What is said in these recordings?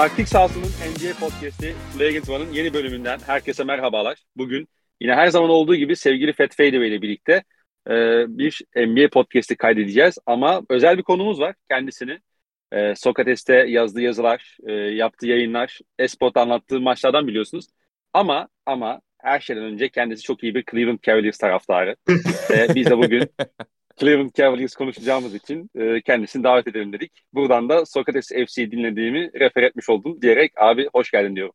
Taktik sahasının NBA podcast'i Flagrant One'ın yeni bölümünden herkese merhabalar. Bugün yine her zaman olduğu gibi sevgili Fat Fadeaway ile birlikte e, bir NBA podcast'i kaydedeceğiz. Ama özel bir konumuz var kendisini. E, Sokrates'te yazdığı yazılar, e, yaptığı yayınlar, Esport'ta anlattığı maçlardan biliyorsunuz. Ama ama her şeyden önce kendisi çok iyi bir Cleveland Cavaliers taraftarı. e, biz de bugün Cleveland Cavaliers konuşacağımız için e, kendisini davet edelim dedik. Buradan da Sokrates FC dinlediğimi refer etmiş oldum diyerek abi hoş geldin diyorum.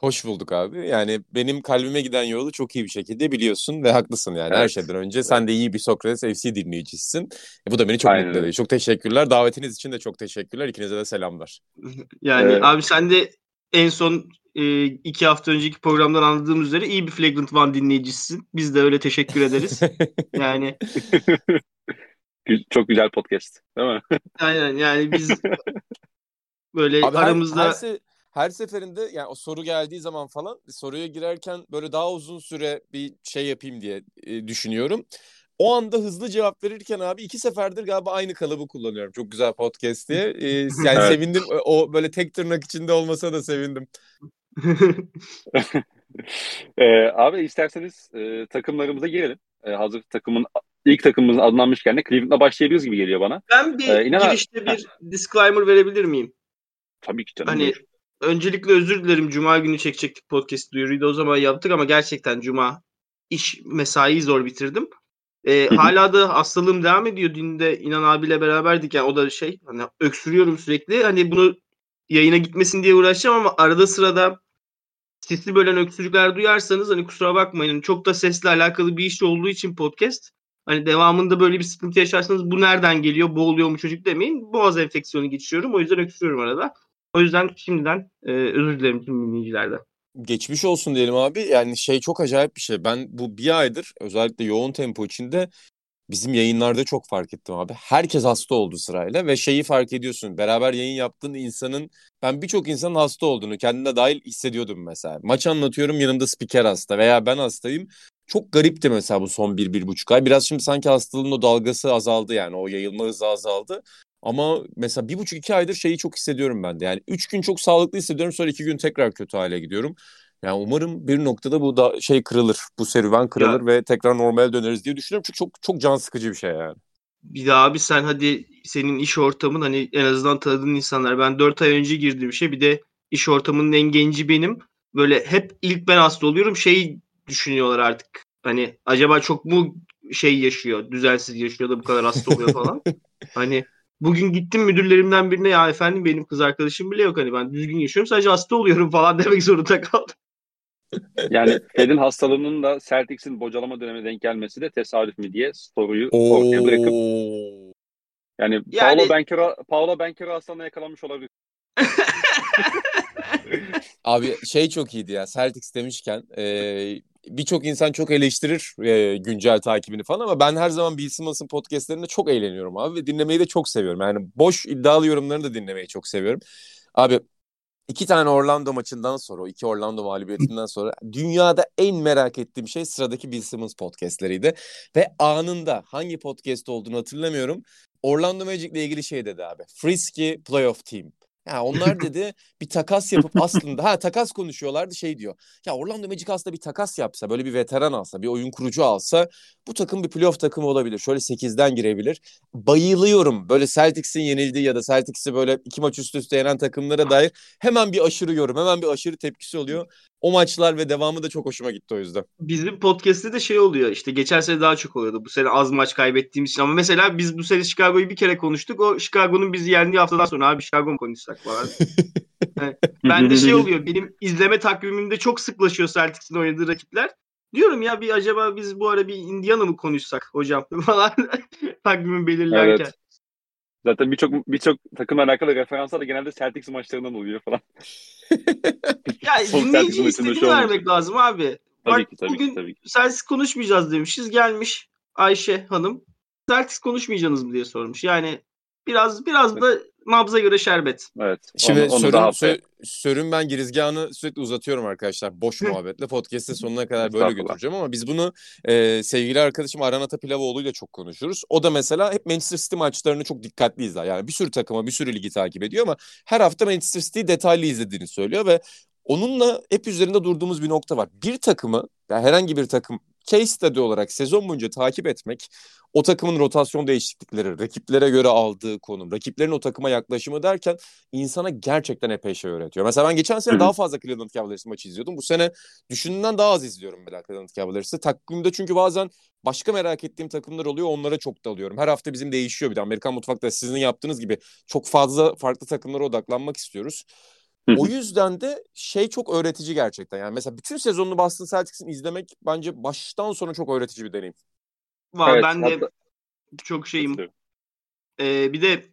Hoş bulduk abi. Yani benim kalbime giden yolu çok iyi bir şekilde biliyorsun ve haklısın yani. Evet. Her şeyden önce sen de iyi bir Sokrates FC dinleyicisisin. E, bu da beni çok Aynen. mutlu ediyor. Çok teşekkürler. Davetiniz için de çok teşekkürler. İkinize de selamlar. Yani evet. abi sen de en son e, iki hafta önceki programdan anladığımız üzere iyi bir Flagrant One dinleyicisisin. Biz de öyle teşekkür ederiz. yani çok güzel podcast değil mi? Aynen yani biz böyle Abi aramızda her, her, her seferinde yani o soru geldiği zaman falan soruya girerken böyle daha uzun süre bir şey yapayım diye e, düşünüyorum. O anda hızlı cevap verirken abi iki seferdir galiba aynı kalıbı kullanıyorum. Çok güzel podcast diye. Ee, yani evet. sevindim. O böyle tek tırnak içinde olmasa da sevindim. ee, abi isterseniz e, takımlarımıza girelim. E, hazır takımın ilk takımımızın adlanmışken de Cleveland'la başlayabiliriz gibi geliyor bana. Ben bir ee, inan- girişte bir disclaimer verebilir miyim? Tabii ki canım. Hani öncelikle özür dilerim. Cuma günü çekecektik podcast duyuruyu da o zaman yaptık ama gerçekten Cuma iş mesaiyi zor bitirdim. E, hala da hastalığım devam ediyor. Dün de İnan abiyle beraberdik. Yani o da şey hani öksürüyorum sürekli. Hani bunu yayına gitmesin diye uğraşacağım ama arada sırada sesli bölen öksürükler duyarsanız hani kusura bakmayın. Çok da sesle alakalı bir iş olduğu için podcast. Hani devamında böyle bir sıkıntı yaşarsanız bu nereden geliyor, boğuluyor mu çocuk demeyin. Boğaz enfeksiyonu geçiriyorum. O yüzden öksürüyorum arada. O yüzden şimdiden e, özür dilerim tüm dinleyicilerden. Geçmiş olsun diyelim abi. Yani şey çok acayip bir şey. Ben bu bir aydır özellikle yoğun tempo içinde bizim yayınlarda çok fark ettim abi. Herkes hasta oldu sırayla ve şeyi fark ediyorsun. Beraber yayın yaptığın insanın ben birçok insanın hasta olduğunu kendine dahil hissediyordum mesela. Maç anlatıyorum yanımda spiker hasta veya ben hastayım. Çok garipti mesela bu son bir, bir buçuk ay. Biraz şimdi sanki hastalığın o dalgası azaldı yani o yayılma hızı azaldı. Ama mesela bir buçuk iki aydır şeyi çok hissediyorum ben de. Yani üç gün çok sağlıklı hissediyorum sonra iki gün tekrar kötü hale gidiyorum. Yani umarım bir noktada bu da şey kırılır. Bu serüven kırılır ya. ve tekrar normale döneriz diye düşünüyorum. Çünkü çok çok can sıkıcı bir şey yani. Bir daha abi sen hadi senin iş ortamın hani en azından tanıdığın insanlar. Ben dört ay önce girdiğim şey bir de iş ortamının en genci benim. Böyle hep ilk ben hasta oluyorum. Şey düşünüyorlar artık. Hani acaba çok mu şey yaşıyor, düzensiz yaşıyor da bu kadar hasta oluyor falan. hani bugün gittim müdürlerimden birine ya efendim benim kız arkadaşım bile yok hani ben düzgün yaşıyorum sadece hasta oluyorum falan demek zorunda kaldım. Yani Fed'in hastalığının da Celtics'in bocalama dönemine denk gelmesi de tesadüf mi diye soruyu ortaya bırakıp yani, yani... Paolo Benkero Paolo Benkero hastalığına yakalanmış olabilir. Abi şey çok iyiydi ya Celtics demişken e, birçok insan çok eleştirir e, güncel takibini falan ama ben her zaman Bill Simmons'ın podcastlerinde çok eğleniyorum abi ve dinlemeyi de çok seviyorum. Yani boş iddialı yorumlarını da dinlemeyi çok seviyorum. Abi iki tane Orlando maçından sonra, o iki Orlando mağlubiyetinden sonra dünyada en merak ettiğim şey sıradaki Bill Simmons podcastleriydi. Ve anında hangi podcast olduğunu hatırlamıyorum. Orlando Magic ile ilgili şey dedi abi. Frisky Playoff Team. Ya onlar dedi bir takas yapıp aslında ha takas konuşuyorlardı şey diyor. Ya Orlando Magic aslında bir takas yapsa böyle bir veteran alsa bir oyun kurucu alsa bu takım bir playoff takımı olabilir. Şöyle 8'den girebilir. Bayılıyorum böyle Celtics'in yenildiği ya da Celtics'i böyle iki maç üst üste yenen takımlara dair hemen bir aşırı yorum hemen bir aşırı tepkisi oluyor o maçlar ve devamı da çok hoşuma gitti o yüzden. Bizim podcast'te de şey oluyor işte geçen sene daha çok oluyordu. Bu sene az maç kaybettiğimiz için ama mesela biz bu sene Chicago'yu bir kere konuştuk. O Chicago'nun bizi yendiği haftadan sonra abi Chicago mu konuşsak falan. yani, ben de şey oluyor benim izleme takvimimde çok sıklaşıyor Celtics'in oynadığı rakipler. Diyorum ya bir acaba biz bu ara bir Indiana mı konuşsak hocam falan takvimi belirlerken. Evet. Zaten birçok birçok takımla alakalı referanslar da genelde Celtics maçlarından oluyor falan. ya dinleyici istediğini vermek lazım abi. Tabii Bak, ki, tabii bugün ki, tabii ki. Celtics konuşmayacağız demişiz. Gelmiş Ayşe Hanım. Celtics konuşmayacaksınız mı diye sormuş. Yani biraz biraz da nabza göre şerbet. Evet. Şimdi onu, onu sörün, sö- sörün ben girizgahını sürekli uzatıyorum arkadaşlar. Boş muhabbetle. Podcast'ın sonuna kadar böyle götüreceğim ama biz bunu e, sevgili arkadaşım Aran Atapilavoğlu ile çok konuşuruz. O da mesela hep Manchester City maçlarını çok dikkatli izler. Yani bir sürü takıma, bir sürü ligi takip ediyor ama her hafta Manchester City'yi detaylı izlediğini söylüyor ve onunla hep üzerinde durduğumuz bir nokta var. Bir takımı, yani herhangi bir takım case study olarak sezon boyunca takip etmek o takımın rotasyon değişiklikleri, rakiplere göre aldığı konum, rakiplerin o takıma yaklaşımı derken insana gerçekten epey şey öğretiyor. Mesela ben geçen sene Hı-hı. daha fazla Cleveland Cavaliers maçı izliyordum. Bu sene düşündüğümden daha az izliyorum ben Cleveland Cavaliers'ı. Takvimde çünkü bazen başka merak ettiğim takımlar oluyor onlara çok dalıyorum. Her hafta bizim değişiyor bir de. Amerikan mutfakta sizin yaptığınız gibi çok fazla farklı takımlara odaklanmak istiyoruz. O yüzden de şey çok öğretici gerçekten. Yani mesela bütün sezonunu Boston Celtics'in izlemek bence baştan sona çok öğretici bir deneyim. Var evet, ben de hatta... çok şeyim. Ee, bir de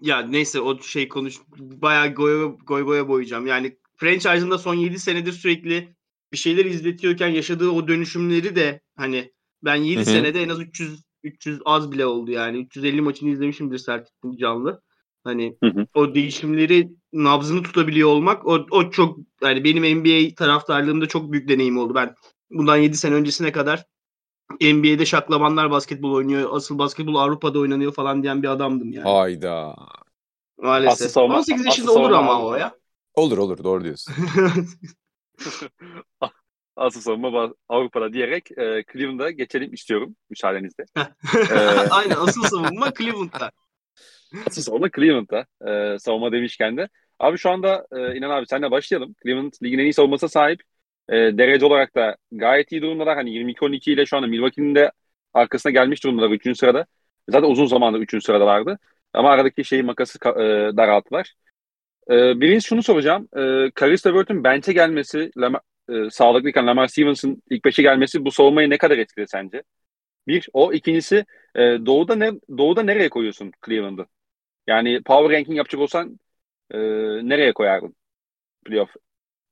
ya neyse o şey konuş bayağı goy goy goya boyayacağım. Yani franchise'ında son 7 senedir sürekli bir şeyler izletiyorken yaşadığı o dönüşümleri de hani ben 7 Hı-hı. senede en az 300 300 az bile oldu yani. 350 maçını izlemişimdir Celtics'in canlı. Hani Hı-hı. o değişimleri nabzını tutabiliyor olmak o, o çok yani benim NBA taraftarlığımda çok büyük deneyim oldu. Ben bundan 7 sene öncesine kadar NBA'de şaklabanlar basketbol oynuyor. Asıl basketbol Avrupa'da oynanıyor falan diyen bir adamdım yani. Hayda. Maalesef. Savunma, 18 yaşında olur ama o ya. Olur olur doğru diyorsun. asıl savunma Avrupa'da diyerek e, Cleveland'a geçelim istiyorum müsaadenizle. ee... Aynen asıl savunma Cleveland'da. Asıl savunma Cleveland'da. E, savunma demişken de. Abi şu anda e, İnan abi senle başlayalım. Cleveland ligin en iyi savunmasına sahip. E, derece olarak da gayet iyi durumdalar. Hani 22-12 ile şu anda Milwaukee'nin de arkasına gelmiş durumdalar 3. sırada. Zaten uzun zamandır 3. sıradalardı. Ama aradaki şeyi makası e, daralttılar. E, birincisi şunu soracağım. E, Caris LeVert'ün bench'e gelmesi, Lamar, e, sağlıklıyken Lamar Stevens'ın ilk beşe gelmesi bu savunmayı ne kadar etkiledi sence? Bir, o. ikincisi e, doğuda ne doğuda nereye koyuyorsun Cleveland'ı? Yani power ranking yapacak olsan e, nereye koyardın playoff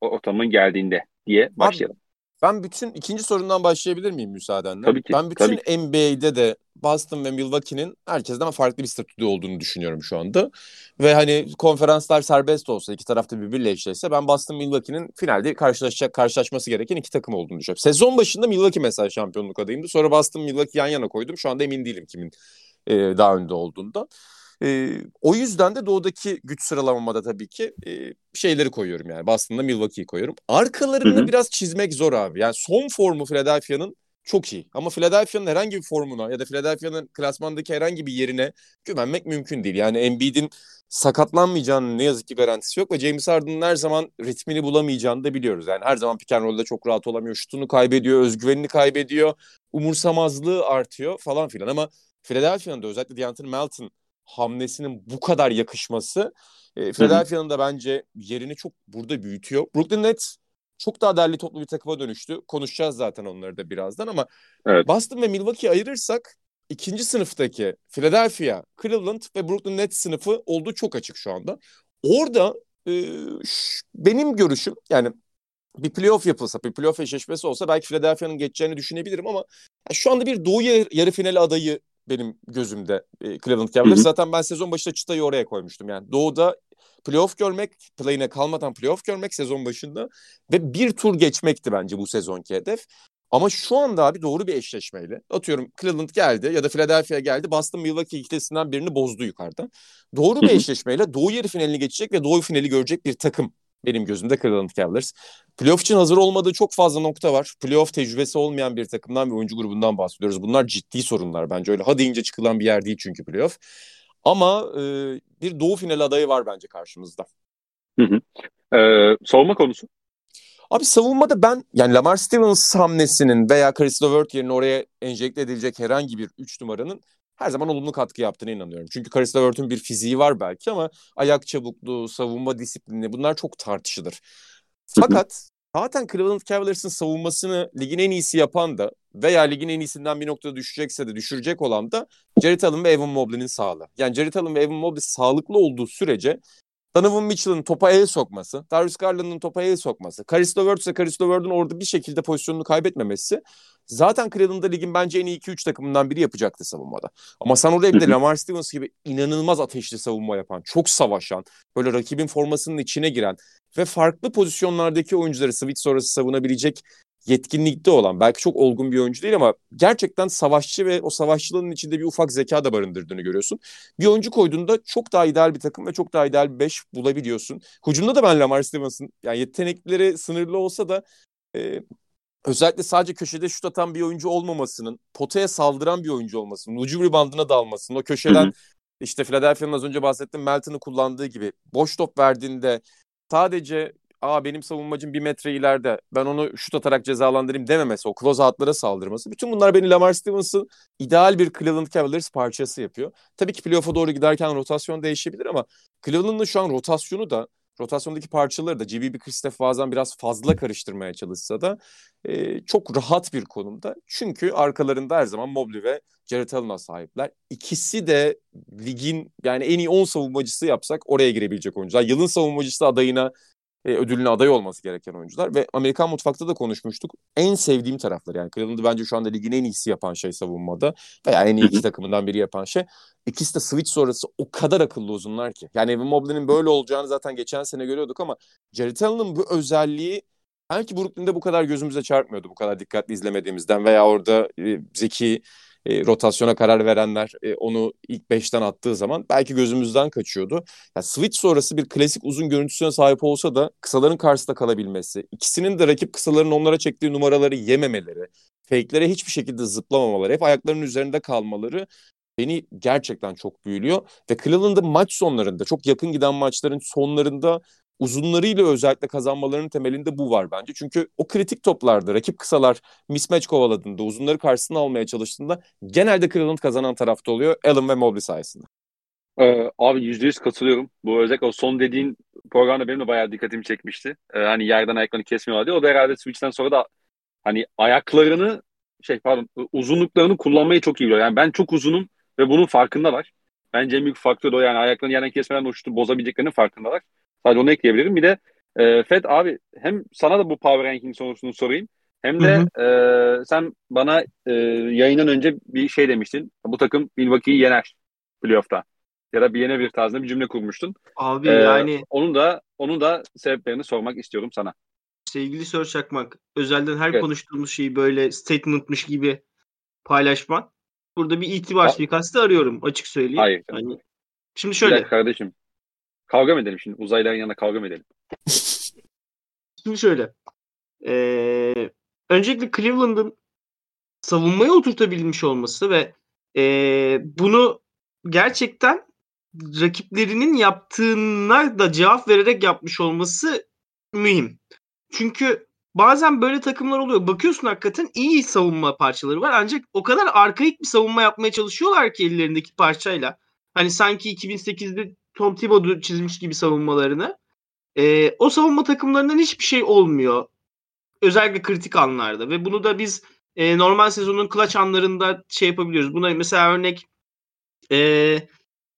ortamın geldiğinde diye başlayalım. Abi, ben bütün ikinci sorundan başlayabilir miyim müsaadenle? Tabii ki. Ben bütün tabii ki. NBA'de de Boston ve Milwaukee'nin herkesten farklı bir statüde olduğunu düşünüyorum şu anda. Ve hani konferanslar serbest olsa iki tarafta birbiriyle eşleşse ben Boston Milwaukee'nin finalde karşılaşacak karşılaşması gereken iki takım olduğunu düşünüyorum. Sezon başında Milwaukee mesela şampiyonluk adayımdı. Sonra Boston Milwaukee yan yana koydum. Şu anda emin değilim kimin e, daha önde olduğundan. E, o yüzden de doğudaki güç sıralamamada tabii ki e, şeyleri koyuyorum yani. Boston'da Milwaukee'yi koyuyorum. Arkalarını Hı-hı. biraz çizmek zor abi. Yani son formu Philadelphia'nın çok iyi. Ama Philadelphia'nın herhangi bir formuna ya da Philadelphia'nın klasmandaki herhangi bir yerine güvenmek mümkün değil. Yani Embiid'in sakatlanmayacağının ne yazık ki garantisi yok ve James Harden'ın her zaman ritmini bulamayacağını da biliyoruz. Yani her zaman pick and çok rahat olamıyor. Şutunu kaybediyor, özgüvenini kaybediyor, umursamazlığı artıyor falan filan. Ama Philadelphia'nın da özellikle Deontay Melton hamlesinin bu kadar yakışması e, Philadelphia'nın da bence yerini çok burada büyütüyor. Brooklyn Nets çok daha derli toplu bir takıma dönüştü. Konuşacağız zaten onları da birazdan ama evet. Boston ve Milwaukee ayırırsak ikinci sınıftaki Philadelphia, Cleveland ve Brooklyn Nets sınıfı olduğu çok açık şu anda. Orada e, benim görüşüm yani bir playoff yapılsa, bir playoff eşleşmesi olsa belki Philadelphia'nın geçeceğini düşünebilirim ama şu anda bir doğu yarı finali adayı benim gözümde e, Cleveland Cavaliers. Zaten ben sezon başında çıtayı oraya koymuştum. Yani doğuda playoff görmek, play'ine kalmadan playoff görmek sezon başında ve bir tur geçmekti bence bu sezonki hedef. Ama şu anda abi doğru bir eşleşmeyle atıyorum Cleveland geldi ya da Philadelphia geldi Boston Milwaukee ikilisinden birini bozdu yukarıda. Doğru bir eşleşmeyle doğu yarı finalini geçecek ve doğu finali görecek bir takım benim gözümde Cleveland Cavaliers. Playoff için hazır olmadığı çok fazla nokta var. Playoff tecrübesi olmayan bir takımdan ve oyuncu grubundan bahsediyoruz. Bunlar ciddi sorunlar bence. Öyle ha deyince çıkılan bir yer değil çünkü playoff. Ama e, bir doğu final adayı var bence karşımızda. Hı hı. Ee, savunma konusu? Abi savunmada ben yani Lamar Stevens hamlesinin veya Chris LeVert yerine oraya enjekte edilecek herhangi bir 3 numaranın her zaman olumlu katkı yaptığını inanıyorum. Çünkü Karis LeVert'ün bir fiziği var belki ama ayak çabukluğu, savunma disiplini bunlar çok tartışılır. Fakat zaten Cleveland Cavaliers'ın savunmasını ligin en iyisi yapan da veya ligin en iyisinden bir noktada düşecekse de düşürecek olan da Jared Allen ve Evan Mobley'nin sağlığı. Yani Jared Allen ve Evan Mobley sağlıklı olduğu sürece Donovan Mitchell'ın topa el sokması, Darius Garland'ın topa el sokması, Karis LeVert ise Karis LeVert'ün orada bir şekilde pozisyonunu kaybetmemesi zaten Cleveland'da ligin bence en iyi 2-3 takımından biri yapacaktı savunmada. Ama sen oraya bir de Lamar Stevens gibi inanılmaz ateşli savunma yapan, çok savaşan, böyle rakibin formasının içine giren ve farklı pozisyonlardaki oyuncuları switch sonrası savunabilecek yetkinlikte olan belki çok olgun bir oyuncu değil ama gerçekten savaşçı ve o savaşçılığın içinde bir ufak zeka da barındırdığını görüyorsun. Bir oyuncu koyduğunda çok daha ideal bir takım ve çok daha ideal bir 5 bulabiliyorsun. Hucumda da ben Lamar Stevens'ın yani yetenekleri sınırlı olsa da e, özellikle sadece köşede şut atan bir oyuncu olmamasının, potaya saldıran bir oyuncu olmasının, ucu ribandına dalmasının, o köşeden hı hı. işte Philadelphia'nın az önce bahsettiğim Melton'ı kullandığı gibi boş top verdiğinde sadece aa benim savunmacım bir metre ileride ben onu şut atarak cezalandırayım dememesi, o close out'lara saldırması. Bütün bunlar beni Lamar Stevens'ın ideal bir Cleveland Cavaliers parçası yapıyor. Tabii ki playoff'a doğru giderken rotasyon değişebilir ama Cleveland'ın şu an rotasyonu da rotasyondaki parçaları da GB Kristof bazen biraz fazla karıştırmaya çalışsa da e, çok rahat bir konumda. Çünkü arkalarında her zaman Mobley ve Jared Allen'a sahipler. İkisi de ligin yani en iyi 10 savunmacısı yapsak oraya girebilecek oyuncular. Yılın savunmacısı adayına e, ödülüne aday olması gereken oyuncular ve Amerikan mutfakta da konuşmuştuk. En sevdiğim taraflar yani Cleveland'ı bence şu anda ligin en iyisi yapan şey savunmada veya en iyi iki takımından biri yapan şey. İkisi de switch sonrası o kadar akıllı uzunlar ki. Yani Evan Mobley'nin böyle olacağını zaten geçen sene görüyorduk ama Jared Allen'ın bu özelliği belki Brooklyn'de bu kadar gözümüze çarpmıyordu bu kadar dikkatli izlemediğimizden veya orada e, zeki e, rotasyona karar verenler e, onu ilk beşten attığı zaman belki gözümüzden kaçıyordu. Yani switch sonrası bir klasik uzun görüntüsüne sahip olsa da kısaların karşısında kalabilmesi, ikisinin de rakip kısaların onlara çektiği numaraları yememeleri, fake'lere hiçbir şekilde zıplamamaları, hep ayaklarının üzerinde kalmaları beni gerçekten çok büyülüyor. Ve Cleveland'ın maç sonlarında, çok yakın giden maçların sonlarında uzunlarıyla özellikle kazanmalarının temelinde bu var bence. Çünkü o kritik toplarda rakip kısalar mismatch kovaladığında, uzunları karşısına almaya çalıştığında genelde Cleveland kazanan tarafta oluyor Allen ve Mobley sayesinde. Ee, abi %100 katılıyorum. Bu özellikle o son dediğin programda benim de bayağı dikkatimi çekmişti. Ee, hani yerden ayaklarını kesmiyorlar diye. O da herhalde switch'ten sonra da hani ayaklarını şey pardon uzunluklarını kullanmayı çok iyi biliyor. Yani ben çok uzunum ve bunun farkındalar. Bence en büyük faktör o yani ayaklarını yerden kesmeden o şutu bozabileceklerinin farkındalar. Sadece onu ekleyebilirim. Bir de e, Fed abi hem sana da bu power ranking sorusunu sorayım. Hem de hı hı. E, sen bana e, yayından önce bir şey demiştin. Bu takım Milwaukee'yi yener playoff'ta. Ya da bir yenebilir tarzında bir cümle kurmuştun. Abi ee, yani onun da onun da sebeplerini sormak istiyorum sana. Sevgili Sör Çakmak, özelden her evet. konuştuğumuz şeyi böyle statementmış gibi paylaşman. Burada bir itibar suikastı arıyorum açık söyleyeyim. Hayır. Hani, şimdi şöyle. kardeşim. Kavga mı edelim şimdi? Uzaylıların yanında kavga mı edelim? şimdi şöyle. Ee, öncelikle Cleveland'ın savunmaya oturtabilmiş olması ve e, bunu gerçekten rakiplerinin yaptığına da cevap vererek yapmış olması mühim. Çünkü bazen böyle takımlar oluyor. Bakıyorsun hakikaten iyi savunma parçaları var ancak o kadar arkaik bir savunma yapmaya çalışıyorlar ki ellerindeki parçayla. Hani sanki 2008'de Tom Thibodeau çizmiş gibi savunmalarını. E, o savunma takımlarından hiçbir şey olmuyor. Özellikle kritik anlarda ve bunu da biz e, normal sezonun clutch anlarında şey yapabiliyoruz. Buna mesela örnek e,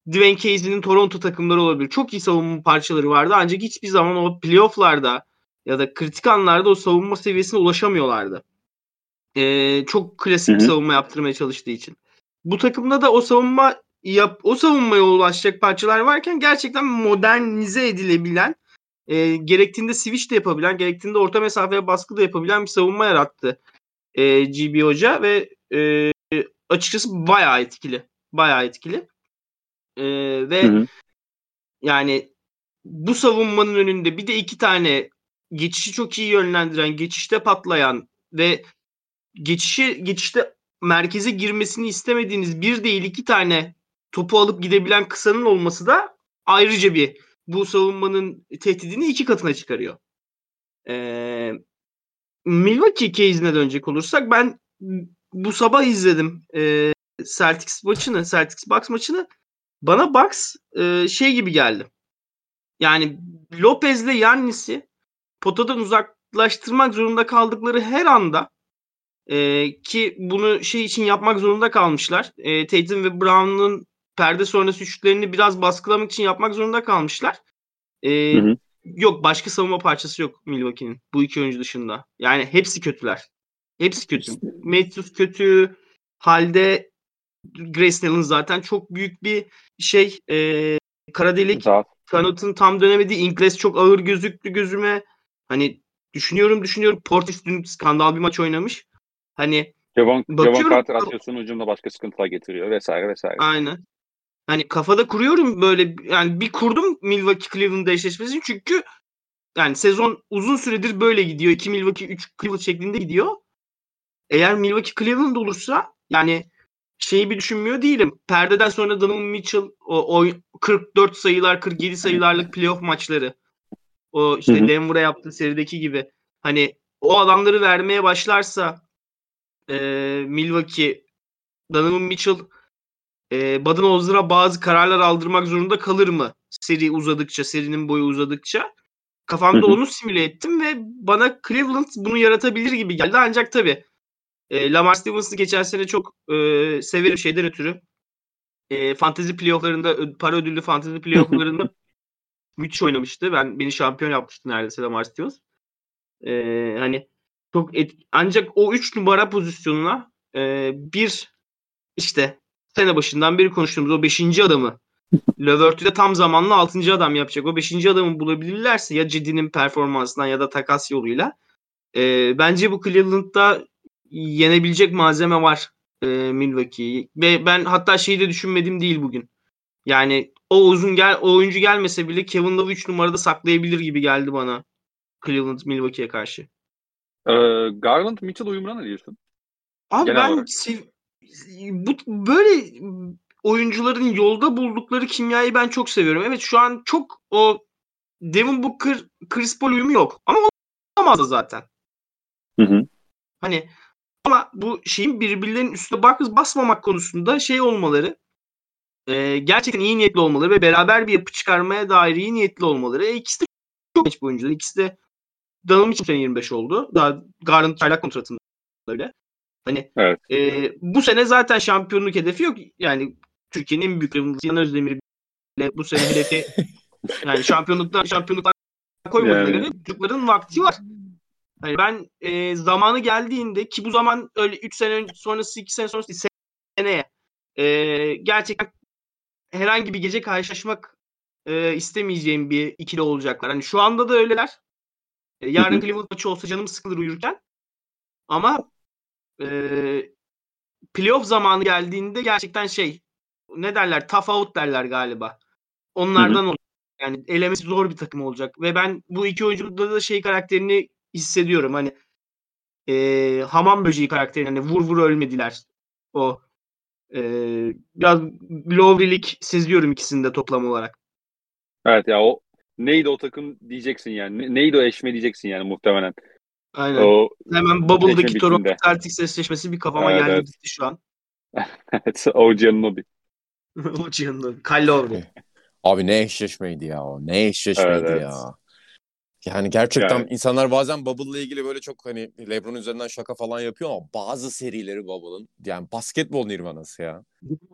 Dwayne Casey'nin Toronto takımları olabilir. Çok iyi savunma parçaları vardı ancak hiçbir zaman o playofflarda ya da kritik anlarda o savunma seviyesine ulaşamıyorlardı. E, çok klasik Hı-hı. savunma yaptırmaya çalıştığı için. Bu takımda da o savunma yap, o savunmaya ulaşacak parçalar varken gerçekten modernize edilebilen e, gerektiğinde switch de yapabilen, gerektiğinde orta mesafeye baskı da yapabilen bir savunma yarattı e, GB Hoca ve e, açıkçası bayağı etkili. Bayağı etkili. E, ve hı hı. yani bu savunmanın önünde bir de iki tane geçişi çok iyi yönlendiren, geçişte patlayan ve geçişi geçişte merkeze girmesini istemediğiniz bir değil iki tane topu alıp gidebilen kısanın olması da ayrıca bir bu savunmanın tehdidini iki katına çıkarıyor. Ee, Milwaukee case'ine dönecek olursak ben bu sabah izledim e, Celtics maçını, Celtics Bucks maçını. Bana Bucks e, şey gibi geldi. Yani Lopez'le Yannis'i potadan uzaklaştırmak zorunda kaldıkları her anda e, ki bunu şey için yapmak zorunda kalmışlar. E, Tatum ve Brown'un perde sonrası şutlarını biraz baskılamak için yapmak zorunda kalmışlar. Ee, hı hı. Yok başka savunma parçası yok Milwaukee'nin bu iki oyuncu dışında. Yani hepsi kötüler. Hepsi kötü. Matthews kötü. Halde Nell'ın zaten çok büyük bir şey e, kara delik. Kanat'ın tam dönemediği Ingles çok ağır gözüktü gözüme. Hani düşünüyorum düşünüyorum. Portis dün skandal bir maç oynamış. Hani Javon, Javon Carter atıyorsun ucunda başka sıkıntılar getiriyor vesaire vesaire. Aynen. Hani kafada kuruyorum böyle yani bir kurdum Milwaukee Cleveland eşleşmesini çünkü yani sezon uzun süredir böyle gidiyor. 2 Milwaukee 3 Cleveland şeklinde gidiyor. Eğer Milwaukee Cleveland olursa yani şeyi bir düşünmüyor değilim. Perdeden sonra Donovan Mitchell o, o 44 sayılar 47 sayılarlık playoff maçları o işte Denver'a yaptığı serideki gibi hani o adamları vermeye başlarsa e, Milwaukee Donovan Mitchell e, Budenholzer'a bazı kararlar aldırmak zorunda kalır mı? Seri uzadıkça, serinin boyu uzadıkça. Kafamda onu simüle ettim ve bana Cleveland bunu yaratabilir gibi geldi. Ancak tabii e, Lamar Stevens'ı geçen sene çok e, severim şeyden ötürü. E, fantezi playofflarında, para ödüllü fantezi playofflarında müthiş oynamıştı. Ben beni şampiyon yapmıştı neredeyse Lamar Stevens. E, hani çok et, ancak o 3 numara pozisyonuna e, bir işte sene başından beri konuştuğumuz o 5. adamı Lövert'ü de tam zamanlı 6. adam yapacak. O 5. adamı bulabilirlerse ya Cedi'nin performansından ya da takas yoluyla e, bence bu Cleveland'da yenebilecek malzeme var e, Milwaukee'yi. Ve ben hatta şeyi de düşünmedim değil bugün. Yani o uzun gel o oyuncu gelmese bile Kevin Love 3 numarada saklayabilir gibi geldi bana Cleveland Milwaukee'ye karşı. Ee, Garland Mitchell uyumuna ne diyorsun? Abi Genel ben sev- bu böyle oyuncuların yolda buldukları kimyayı ben çok seviyorum. Evet şu an çok o Devin Booker Chris Paul uyumu yok. Ama olamaz da zaten. Hı hı. Hani ama bu şeyin birbirlerinin üstüne bak basmamak konusunda şey olmaları e, gerçekten iyi niyetli olmaları ve beraber bir yapı çıkarmaya dair iyi niyetli olmaları. E, ikisi de çok genç bir oyuncular. İkisi de Danım için 25 oldu. Daha Garland çaylak kontratında öyle. Hani evet. e, bu sene zaten şampiyonluk hedefi yok. Yani Türkiye'nin en büyük rivality'si Yan Özdemir bile bu sene hedefi yani şampiyonluktan şampiyonluktan koymadığına yani. göre çocukların vakti var. Yani ben e, zamanı geldiğinde ki bu zaman öyle 3 sene sonrası 2 sene sonrası değil, seneye e, gerçekten herhangi bir gece karşılaşmak e, istemeyeceğim bir ikili olacaklar. Hani şu anda da öyleler. E, yarın Cleveland maçı olsa canım sıkılır uyurken. Ama e, playoff zamanı geldiğinde gerçekten şey ne derler tough out derler galiba. Onlardan olacak. Yani elemesi zor bir takım olacak. Ve ben bu iki oyuncuda da şey karakterini hissediyorum. Hani e, hamam böceği karakterini hani vur vur ölmediler. O e, biraz Lowry'lik seziyorum ikisini de toplam olarak. Evet ya o neydi o takım diyeceksin yani. Neydi o eşme diyeceksin yani muhtemelen. Aynen. O Hemen Bubble'daki Toronto Celtics eşleşmesi bir kafama evet, geldi evet. gitti şu an. evet, OG Anunoby. OG Anunoby. Kyle Abi ne eşleşmeydi ya o. Ne eşleşmeydi evet, ya. Evet. Yani gerçekten yani. insanlar bazen Bubble'la ilgili böyle çok hani LeBron üzerinden şaka falan yapıyor ama bazı serileri Bubble'ın yani basketbol nirvanası ya.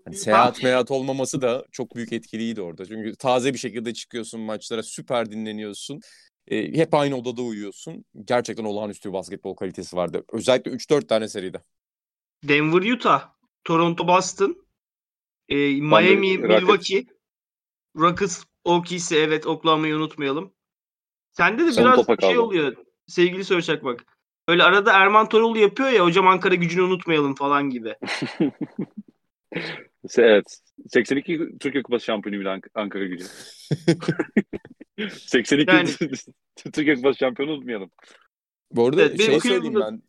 Hani seyahat meyahat olmaması da çok büyük etkiliydi orada. Çünkü taze bir şekilde çıkıyorsun maçlara süper dinleniyorsun. E, hep aynı odada uyuyorsun. Gerçekten olağanüstü bir basketbol kalitesi vardı. Özellikle 3-4 tane seride. Denver, Utah, Toronto, Boston, e, Miami, Milwaukee, Rockets, OKC evet Oklahoma'yı unutmayalım. Sende de Son biraz şey oluyor sevgili Sörçak bak. Öyle arada Erman Toroğlu yapıyor ya hocam Ankara gücünü unutmayalım falan gibi. evet. 82 Türkiye Kupası şampiyonuydu Ankara gücü. 82 yani... Türkiye Kupası şampiyonu unutmayalım. Bu arada evet, şey söyleyeyim ben.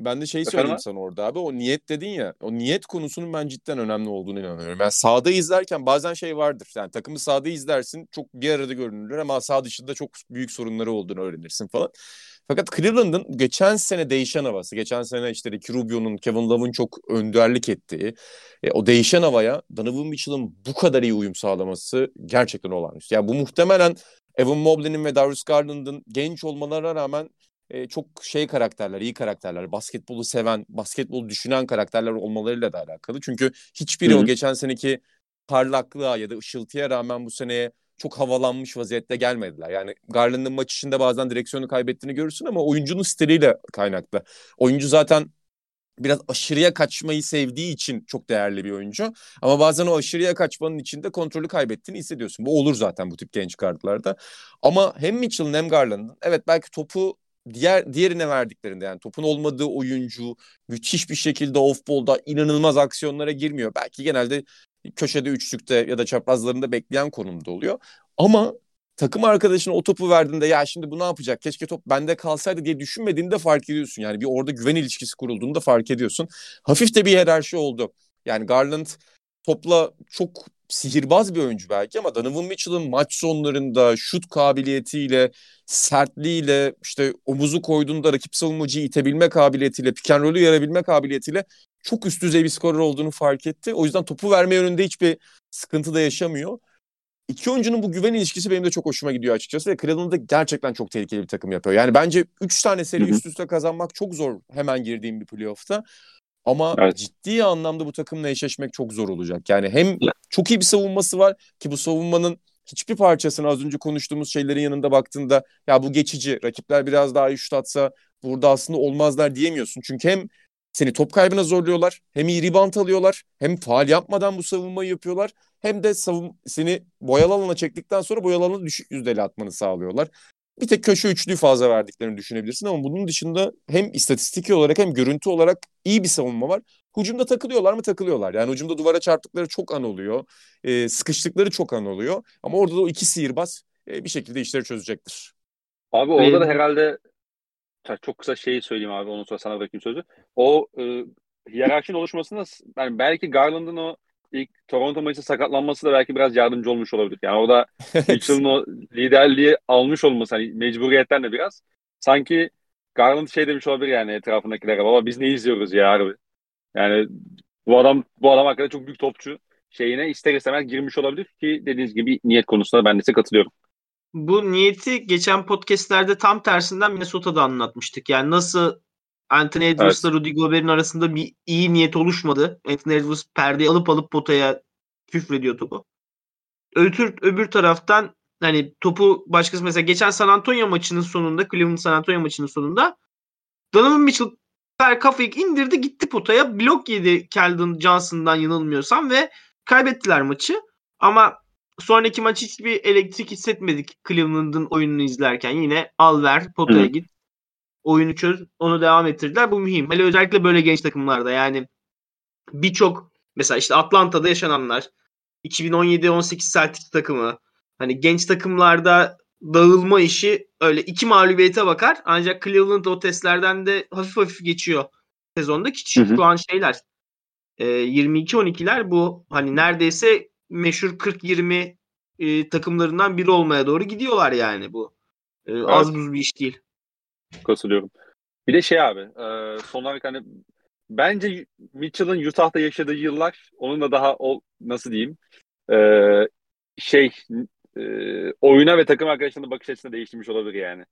Ben de şey söyleyeyim sana orada abi. O niyet dedin ya. O niyet konusunun ben cidden önemli olduğunu inanıyorum. Yani sahada izlerken bazen şey vardır. Yani takımı sahada izlersin. Çok bir arada görünürler ama sağ dışında çok büyük sorunları olduğunu öğrenirsin falan. Fakat Cleveland'ın geçen sene değişen havası, geçen sene işte Ricky Rubio'nun, Kevin Love'ın çok önderlik ettiği, e, o değişen havaya Donovan Mitchell'ın bu kadar iyi uyum sağlaması gerçekten olağanüstü. Yani bu muhtemelen Evan Mobley'nin ve Darius Garland'ın genç olmalarına rağmen e, çok şey karakterler, iyi karakterler, basketbolu seven, basketbolu düşünen karakterler olmalarıyla da alakalı. Çünkü hiçbiri Hı-hı. o geçen seneki parlaklığa ya da ışıltıya rağmen bu seneye çok havalanmış vaziyette gelmediler. Yani Garland'ın maç içinde bazen direksiyonu kaybettiğini görürsün ama oyuncunun stiliyle kaynaklı. Oyuncu zaten biraz aşırıya kaçmayı sevdiği için çok değerli bir oyuncu. Ama bazen o aşırıya kaçmanın içinde kontrolü kaybettiğini hissediyorsun. Bu olur zaten bu tip genç kartlarda. Ama hem Mitchell'ın hem Garland'ın evet belki topu diğer diğerine verdiklerinde yani topun olmadığı oyuncu müthiş bir şekilde off ball'da inanılmaz aksiyonlara girmiyor. Belki genelde köşede üçlükte ya da çaprazlarında bekleyen konumda oluyor. Ama takım arkadaşına o topu verdiğinde ya şimdi bu ne yapacak? Keşke top bende kalsaydı diye düşünmediğinde fark ediyorsun. Yani bir orada güven ilişkisi kurulduğunda fark ediyorsun. Hafif de bir hiyerarşi oldu. Yani Garland topla çok sihirbaz bir oyuncu belki ama Donovan Mitchell'ın maç sonlarında şut kabiliyetiyle, sertliğiyle, işte omuzu koyduğunda rakip savunmacıyı itebilme kabiliyetiyle, pick and roll'ü yarabilme kabiliyetiyle çok üst düzey bir skorer olduğunu fark etti. O yüzden topu verme yönünde hiçbir sıkıntı da yaşamıyor. İki oyuncunun bu güven ilişkisi benim de çok hoşuma gidiyor açıkçası. Ve Cleveland'da gerçekten çok tehlikeli bir takım yapıyor. Yani bence 3 tane seri üst üste kazanmak çok zor hemen girdiğim bir playoff'ta. Ama evet. ciddi anlamda bu takımla eşleşmek çok zor olacak. Yani hem çok iyi bir savunması var ki bu savunmanın hiçbir parçasını az önce konuştuğumuz şeylerin yanında baktığında ya bu geçici rakipler biraz daha iyi şut atsa burada aslında olmazlar diyemiyorsun. Çünkü hem seni top kaybına zorluyorlar. Hem iyi rebound alıyorlar. Hem faal yapmadan bu savunmayı yapıyorlar. Hem de savun seni boyalı alana çektikten sonra boyalı alana düşük yüzdeli atmanı sağlıyorlar. Bir tek köşe üçlüğü fazla verdiklerini düşünebilirsin ama bunun dışında hem istatistiki olarak hem görüntü olarak iyi bir savunma var. Hucumda takılıyorlar mı? Takılıyorlar. Yani hucumda duvara çarptıkları çok an oluyor. E, sıkıştıkları çok an oluyor. Ama orada da o iki sihirbaz e, bir şekilde işleri çözecektir. Abi orada da herhalde çok kısa şeyi söyleyeyim abi ondan sonra sana bırakayım sözü. O e, hiyerarşinin oluşmasında yani belki Garland'ın o ilk Toronto maçı sakatlanması da belki biraz yardımcı olmuş olabilir. Yani orada Mitchell'ın o liderliği almış olması hani mecburiyetten de biraz sanki Garland şey demiş olabilir yani etrafındakilere baba biz ne izliyoruz ya harbi. Yani bu adam bu adam hakikaten çok büyük topçu şeyine ister istemez girmiş olabilir ki dediğiniz gibi niyet konusunda ben de size katılıyorum bu niyeti geçen podcastlerde tam tersinden Minnesota'da anlatmıştık. Yani nasıl Anthony Edwards'la evet. Rudy Gobert'in arasında bir iyi niyet oluşmadı. Anthony Edwards perdeyi alıp alıp potaya küfrediyor topu. Ötür, öbür taraftan hani topu başkası mesela geçen San Antonio maçının sonunda Cleveland San Antonio maçının sonunda Donovan Mitchell kafayı indirdi gitti potaya blok yedi Keldon Johnson'dan yanılmıyorsam ve kaybettiler maçı. Ama sonraki maç hiçbir elektrik hissetmedik Cleveland'ın oyununu izlerken. Yine al ver potaya git oyunu çöz onu devam ettirdiler. Bu mühim. Hele özellikle böyle genç takımlarda yani birçok mesela işte Atlanta'da yaşananlar 2017-18 Celtics takımı hani genç takımlarda dağılma işi öyle iki mağlubiyete bakar. Ancak Cleveland o testlerden de hafif hafif geçiyor sezonda ki şu an şeyler e, 22-12'ler bu hani neredeyse meşhur 40-20 e, takımlarından biri olmaya doğru gidiyorlar yani bu. E, evet. Az buz bir iş değil. Katılıyorum. Bir de şey abi e, son olarak hani bence Mitchell'ın Utah'ta yaşadığı yıllar onun da daha o nasıl diyeyim e, şey e, oyuna ve takım arkadaşlarına bakış açısını değiştirmiş olabilir yani.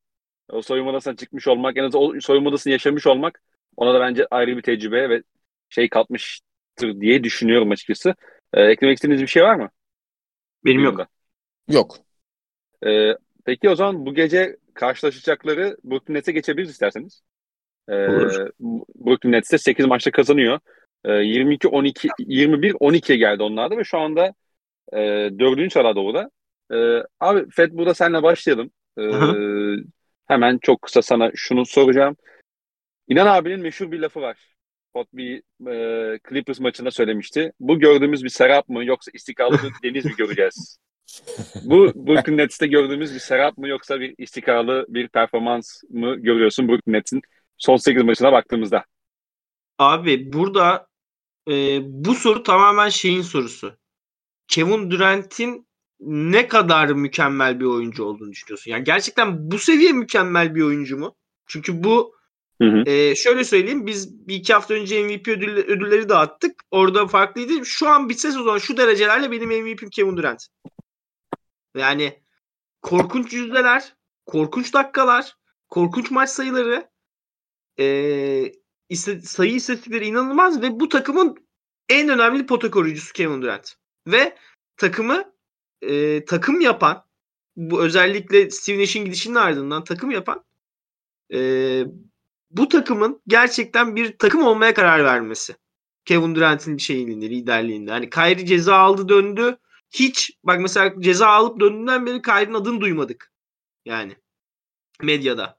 O soyunma odasına çıkmış olmak, en az o soyunma odasını yaşamış olmak ona da bence ayrı bir tecrübe ve şey katmıştır diye düşünüyorum açıkçası. Ee, eklemek istediğiniz bir şey var mı? Benim yok. Yok. Ee, peki o zaman bu gece karşılaşacakları Brooklyn Nets'e geçebiliriz isterseniz. Ee, Brooklyn Nets de 8 maçta kazanıyor. Ee, 22-12, 21-12'ye geldi onlarda ve şu anda e, 4. sırada orada. Ee, abi Fed burada seninle başlayalım. Ee, hemen çok kısa sana şunu soracağım. İnan abinin meşhur bir lafı var. Scott bir e, Clippers maçında söylemişti. Bu gördüğümüz bir serap mı yoksa istikrarlı bir deniz mi göreceğiz? bu Brooklyn Nets'te gördüğümüz bir serap mı yoksa bir istikrarlı bir performans mı görüyorsun Brooklyn Nets'in son 8 maçına baktığımızda? Abi burada e, bu soru tamamen şeyin sorusu. Kevin Durant'in ne kadar mükemmel bir oyuncu olduğunu düşünüyorsun? Yani gerçekten bu seviye mükemmel bir oyuncu mu? Çünkü bu Hı hı. Ee, şöyle söyleyeyim biz bir iki hafta önce MVP ödül, ödülleri dağıttık. Orada farklıydı. Şu an bitse sezon şu derecelerle benim MVP'm Kevin Durant. Yani korkunç yüzdeler, korkunç dakikalar, korkunç maç sayıları, e, sayı istatistikleri inanılmaz ve bu takımın en önemli pota koruyucusu Kevin Durant. Ve takımı e, takım yapan bu özellikle Steve Nash'in gidişinin ardından takım yapan e, bu takımın gerçekten bir takım olmaya karar vermesi. Kevin Durant'in şeyliğinde, liderliğinde. Hani Kyrie ceza aldı döndü. Hiç bak mesela ceza alıp döndüğünden beri Kyrie'nin adını duymadık. Yani medyada.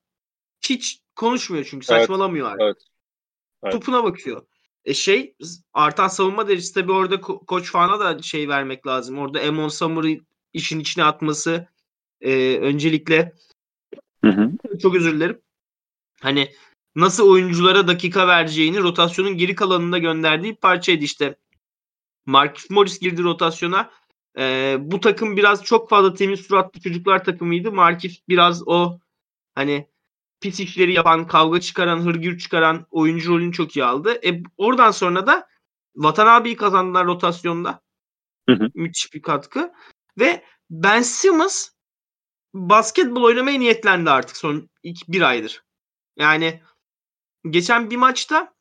Hiç konuşmuyor çünkü saçmalamıyor artık. Evet. Evet. Topuna bakıyor. E şey artan savunma derecesi tabii orada ko- koç fana da şey vermek lazım. Orada Emon Summer'ı işin içine atması e, öncelikle hı hı. çok özür dilerim. Hani nasıl oyunculara dakika vereceğini rotasyonun geri kalanında gönderdiği parçaydı işte. Marcus Morris girdi rotasyona. Ee, bu takım biraz çok fazla temiz suratlı çocuklar takımıydı. Markif biraz o hani pis işleri yapan, kavga çıkaran, hırgür çıkaran oyuncu rolünü çok iyi aldı. E, oradan sonra da Vatan abiyi kazandılar rotasyonda. Hı hı. Müthiş bir katkı. Ve Ben Simmons basketbol oynamaya niyetlendi artık son iki, bir aydır. Yani geçen bir maçta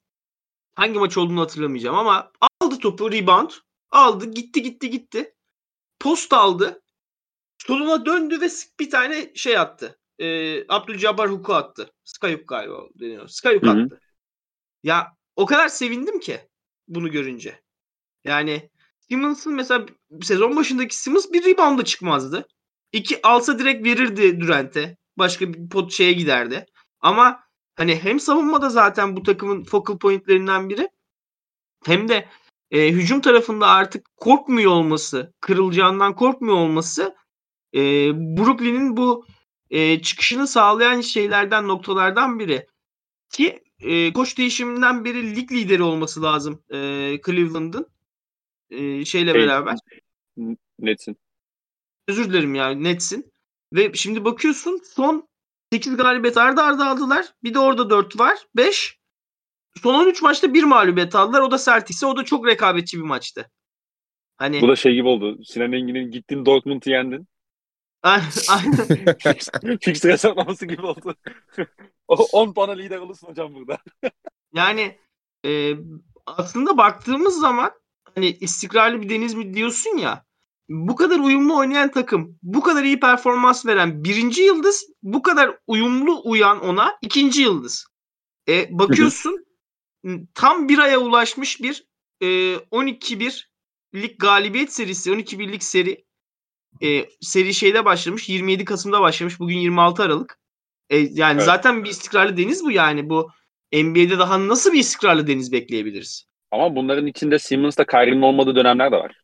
hangi maç olduğunu hatırlamayacağım ama aldı topu rebound aldı gitti gitti gitti. Post aldı. Soluna döndü ve bir tane şey attı. E, Abdülcabbar Huk'u attı. Skyhook galiba deniyor. Skyhook attı. Ya o kadar sevindim ki bunu görünce. Yani Simmons'ın mesela sezon başındaki Simmons bir rebound'a çıkmazdı. İki alsa direkt verirdi Durant'e. Başka bir pot şeye giderdi. Ama hani hem savunmada zaten bu takımın focal pointlerinden biri hem de e, hücum tarafında artık korkmuyor olması, kırılacağından korkmuyor olması e, Brooklyn'in bu e, çıkışını sağlayan şeylerden, noktalardan biri. Ki e, koç değişiminden beri lig lideri olması lazım e, Cleveland'ın e, şeyle Şey, beraber. Netsin. Özür dilerim yani Nets'in. Ve şimdi bakıyorsun son 8 galibiyet ardı arda aldılar. Bir de orada 4 var. 5. Son 13 maçta bir mağlubiyet aldılar. O da Celtics'e. O da çok rekabetçi bir maçtı. Hani Bu da şey gibi oldu. Sinan Engin'in gittin Dortmund'u yendin. Aynen. Fix hesaplaması gibi oldu. o 10 puana lider olursun hocam burada. yani e, aslında baktığımız zaman hani istikrarlı bir deniz mi diyorsun ya bu kadar uyumlu oynayan takım, bu kadar iyi performans veren birinci yıldız, bu kadar uyumlu uyan ona ikinci yıldız. E, bakıyorsun tam bir aya ulaşmış bir e, 12-1 lig galibiyet serisi, 12-1'lik seri. E, seri şeyde başlamış, 27 Kasım'da başlamış, bugün 26 Aralık. E, yani Evet. zaten bir istikrarlı deniz bu yani. Bu NBA'de daha nasıl bir istikrarlı deniz bekleyebiliriz? Ama bunların içinde Simmons'ta Kyrie'nin olmadığı dönemler de var.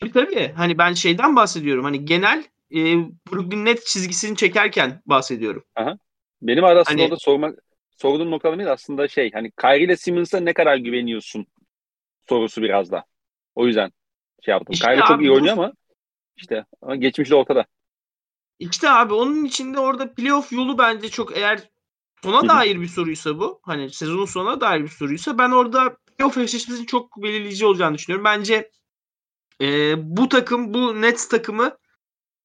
Tabii tabii. Hani ben şeyden bahsediyorum. Hani genel e, Brooklyn Nets çizgisini çekerken bahsediyorum. Benim arasında Hani- orada sormak sorduğum noktalarım değil aslında şey hani Kyrie ile Simmons'a ne kadar güveniyorsun sorusu biraz da. O yüzden şey yaptım. İşte Kyrie çok iyi bu- oynuyor ama işte ama geçmişte ortada. İşte abi onun içinde orada playoff yolu bence çok eğer sona dair bir soruysa bu. Hani sezonun sonuna dair bir soruysa ben orada playoff eşleşmesinin çok belirleyici olacağını düşünüyorum. Bence e, bu takım bu Nets takımı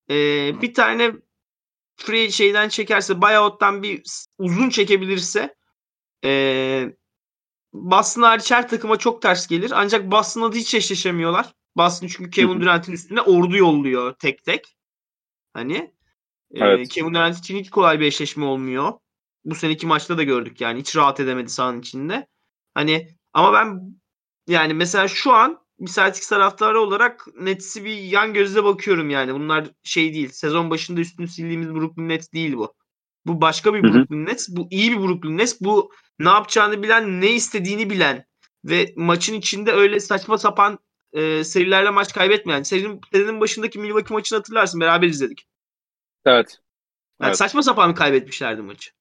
e, bir tane free şeyden çekerse buyout'tan bir uzun çekebilirse e, Boston hariç her takıma çok ters gelir. Ancak Boston'la da hiç eşleşemiyorlar. Boston çünkü Kevin. Durant'in üstüne ordu yolluyor tek tek. Hani e, Evet. Kevin Durant için hiç kolay bir eşleşme olmuyor. Bu seneki maçta da gördük yani. Hiç rahat edemedi sahanın içinde. Hani ama ben yani mesela şu an Celtics taraftarı olarak Nets'i bir yan gözle bakıyorum yani. Bunlar şey değil. Sezon başında üstünü sildiğimiz Brooklyn Nets değil bu. Bu başka bir Hı hı. Brooklyn Nets. Bu iyi bir Brooklyn Nets. Bu ne yapacağını bilen, ne istediğini bilen ve maçın içinde öyle saçma sapan e, serilerle maç kaybetmeyen. Serinin, serinin başındaki Milwaukee maçını hatırlarsın. Beraber izledik. Evet. Yani Evet. saçma sapan kaybetmişlerdi maçı.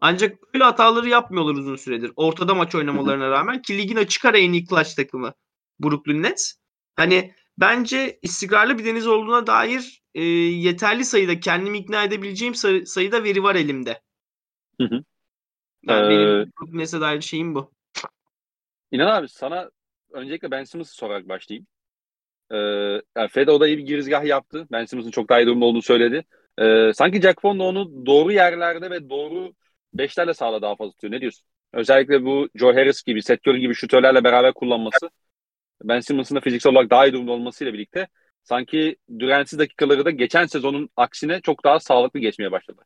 Ancak böyle hataları yapmıyorlar uzun süredir. Ortada maç oynamalarına rağmen ki ligin açık ara en iyi clutch takımı Brooklyn Nets. Hani bence istikrarlı bir deniz olduğuna dair e, yeterli sayıda kendimi ikna edebileceğim sayı- sayıda veri var elimde. Hı hı. Yani Ee, benim Brooklyn Nets'e dair şeyim bu. İnan abi sana öncelikle Ben Simmons'ı sorarak başlayayım. Ee, yani Fed o da iyi bir girizgah yaptı. Ben Simmons'ın çok daha iyi durumda olduğunu söyledi. Ee, sanki Jack da onu doğru yerlerde ve doğru beşlerle sağla daha fazla tutuyor. Ne diyorsun? Özellikle bu Joe Harris gibi, Seth Curry gibi şutörlerle beraber kullanması Ben Simmons'ın da fiziksel olarak daha iyi durumda olmasıyla birlikte sanki Durant'siz dakikaları da geçen sezonun aksine çok daha sağlıklı geçmeye başladı.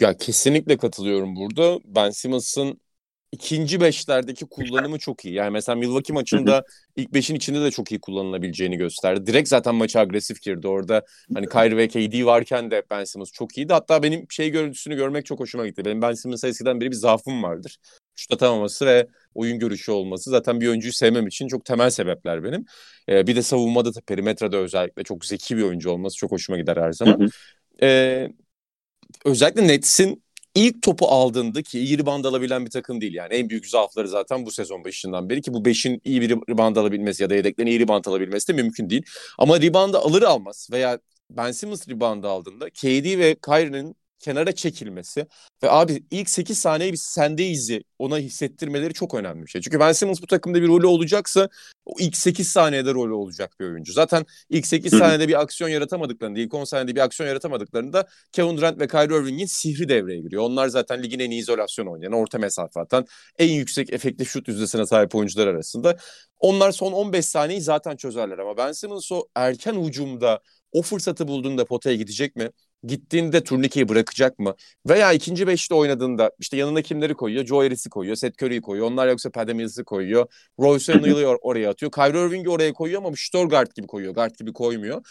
Ya kesinlikle katılıyorum burada. Ben Simmons'ın ikinci beşlerdeki kullanımı çok iyi. Yani mesela Milwaukee maçında ilk beşin içinde de çok iyi kullanılabileceğini gösterdi. Direkt zaten maça agresif girdi. Orada hani Kyrie ve KD varken de Ben Simmons çok iyiydi. Hatta benim şey görüntüsünü görmek çok hoşuma gitti. Benim Ben Simmons'a eskiden beri bir zaafım vardır. Şut atamaması ve oyun görüşü olması zaten bir oyuncuyu sevmem için çok temel sebepler benim. Ee, bir de savunmada da perimetrede özellikle çok zeki bir oyuncu olması çok hoşuma gider her zaman. Ee, özellikle Nets'in ilk topu aldığında ki iyi rebound alabilen bir takım değil yani. En büyük zaafları zaten bu sezon başından beri ki bu beşin iyi bir rebound alabilmesi ya da yedeklerin iyi rebound alabilmesi de mümkün değil. Ama rebound'ı alır almaz veya Ben Simmons rebound'ı aldığında KD ve Kyrie'nin kenara çekilmesi ve abi ilk 8 saniye biz sendeyiz'i ona hissettirmeleri çok önemli bir şey. Çünkü Ben Simmons bu takımda bir rolü olacaksa o ilk 8 saniyede rolü olacak bir oyuncu. Zaten ilk 8 saniyede bir aksiyon yaratamadıklarında, ilk 10 saniyede bir aksiyon yaratamadıklarında Kevin Durant ve Kyrie Irving'in sihri devreye giriyor. Onlar zaten ligin en iyi izolasyon oynayan, orta mesafe atan, en yüksek efektif şut yüzdesine sahip oyuncular arasında. Onlar son 15 saniyeyi zaten çözerler ama Ben Simmons o erken ucumda o fırsatı bulduğunda potaya gidecek mi? Gittiğinde turnikeyi bırakacak mı? Veya ikinci beşte oynadığında işte yanına kimleri koyuyor? Joe Harris'i koyuyor, Seth Curry'i koyuyor. Onlar yoksa Mills'i koyuyor. Royce O'Neal'ı oraya atıyor. Kyrie Irving'i oraya koyuyor ama guard gibi koyuyor. Guard gibi koymuyor.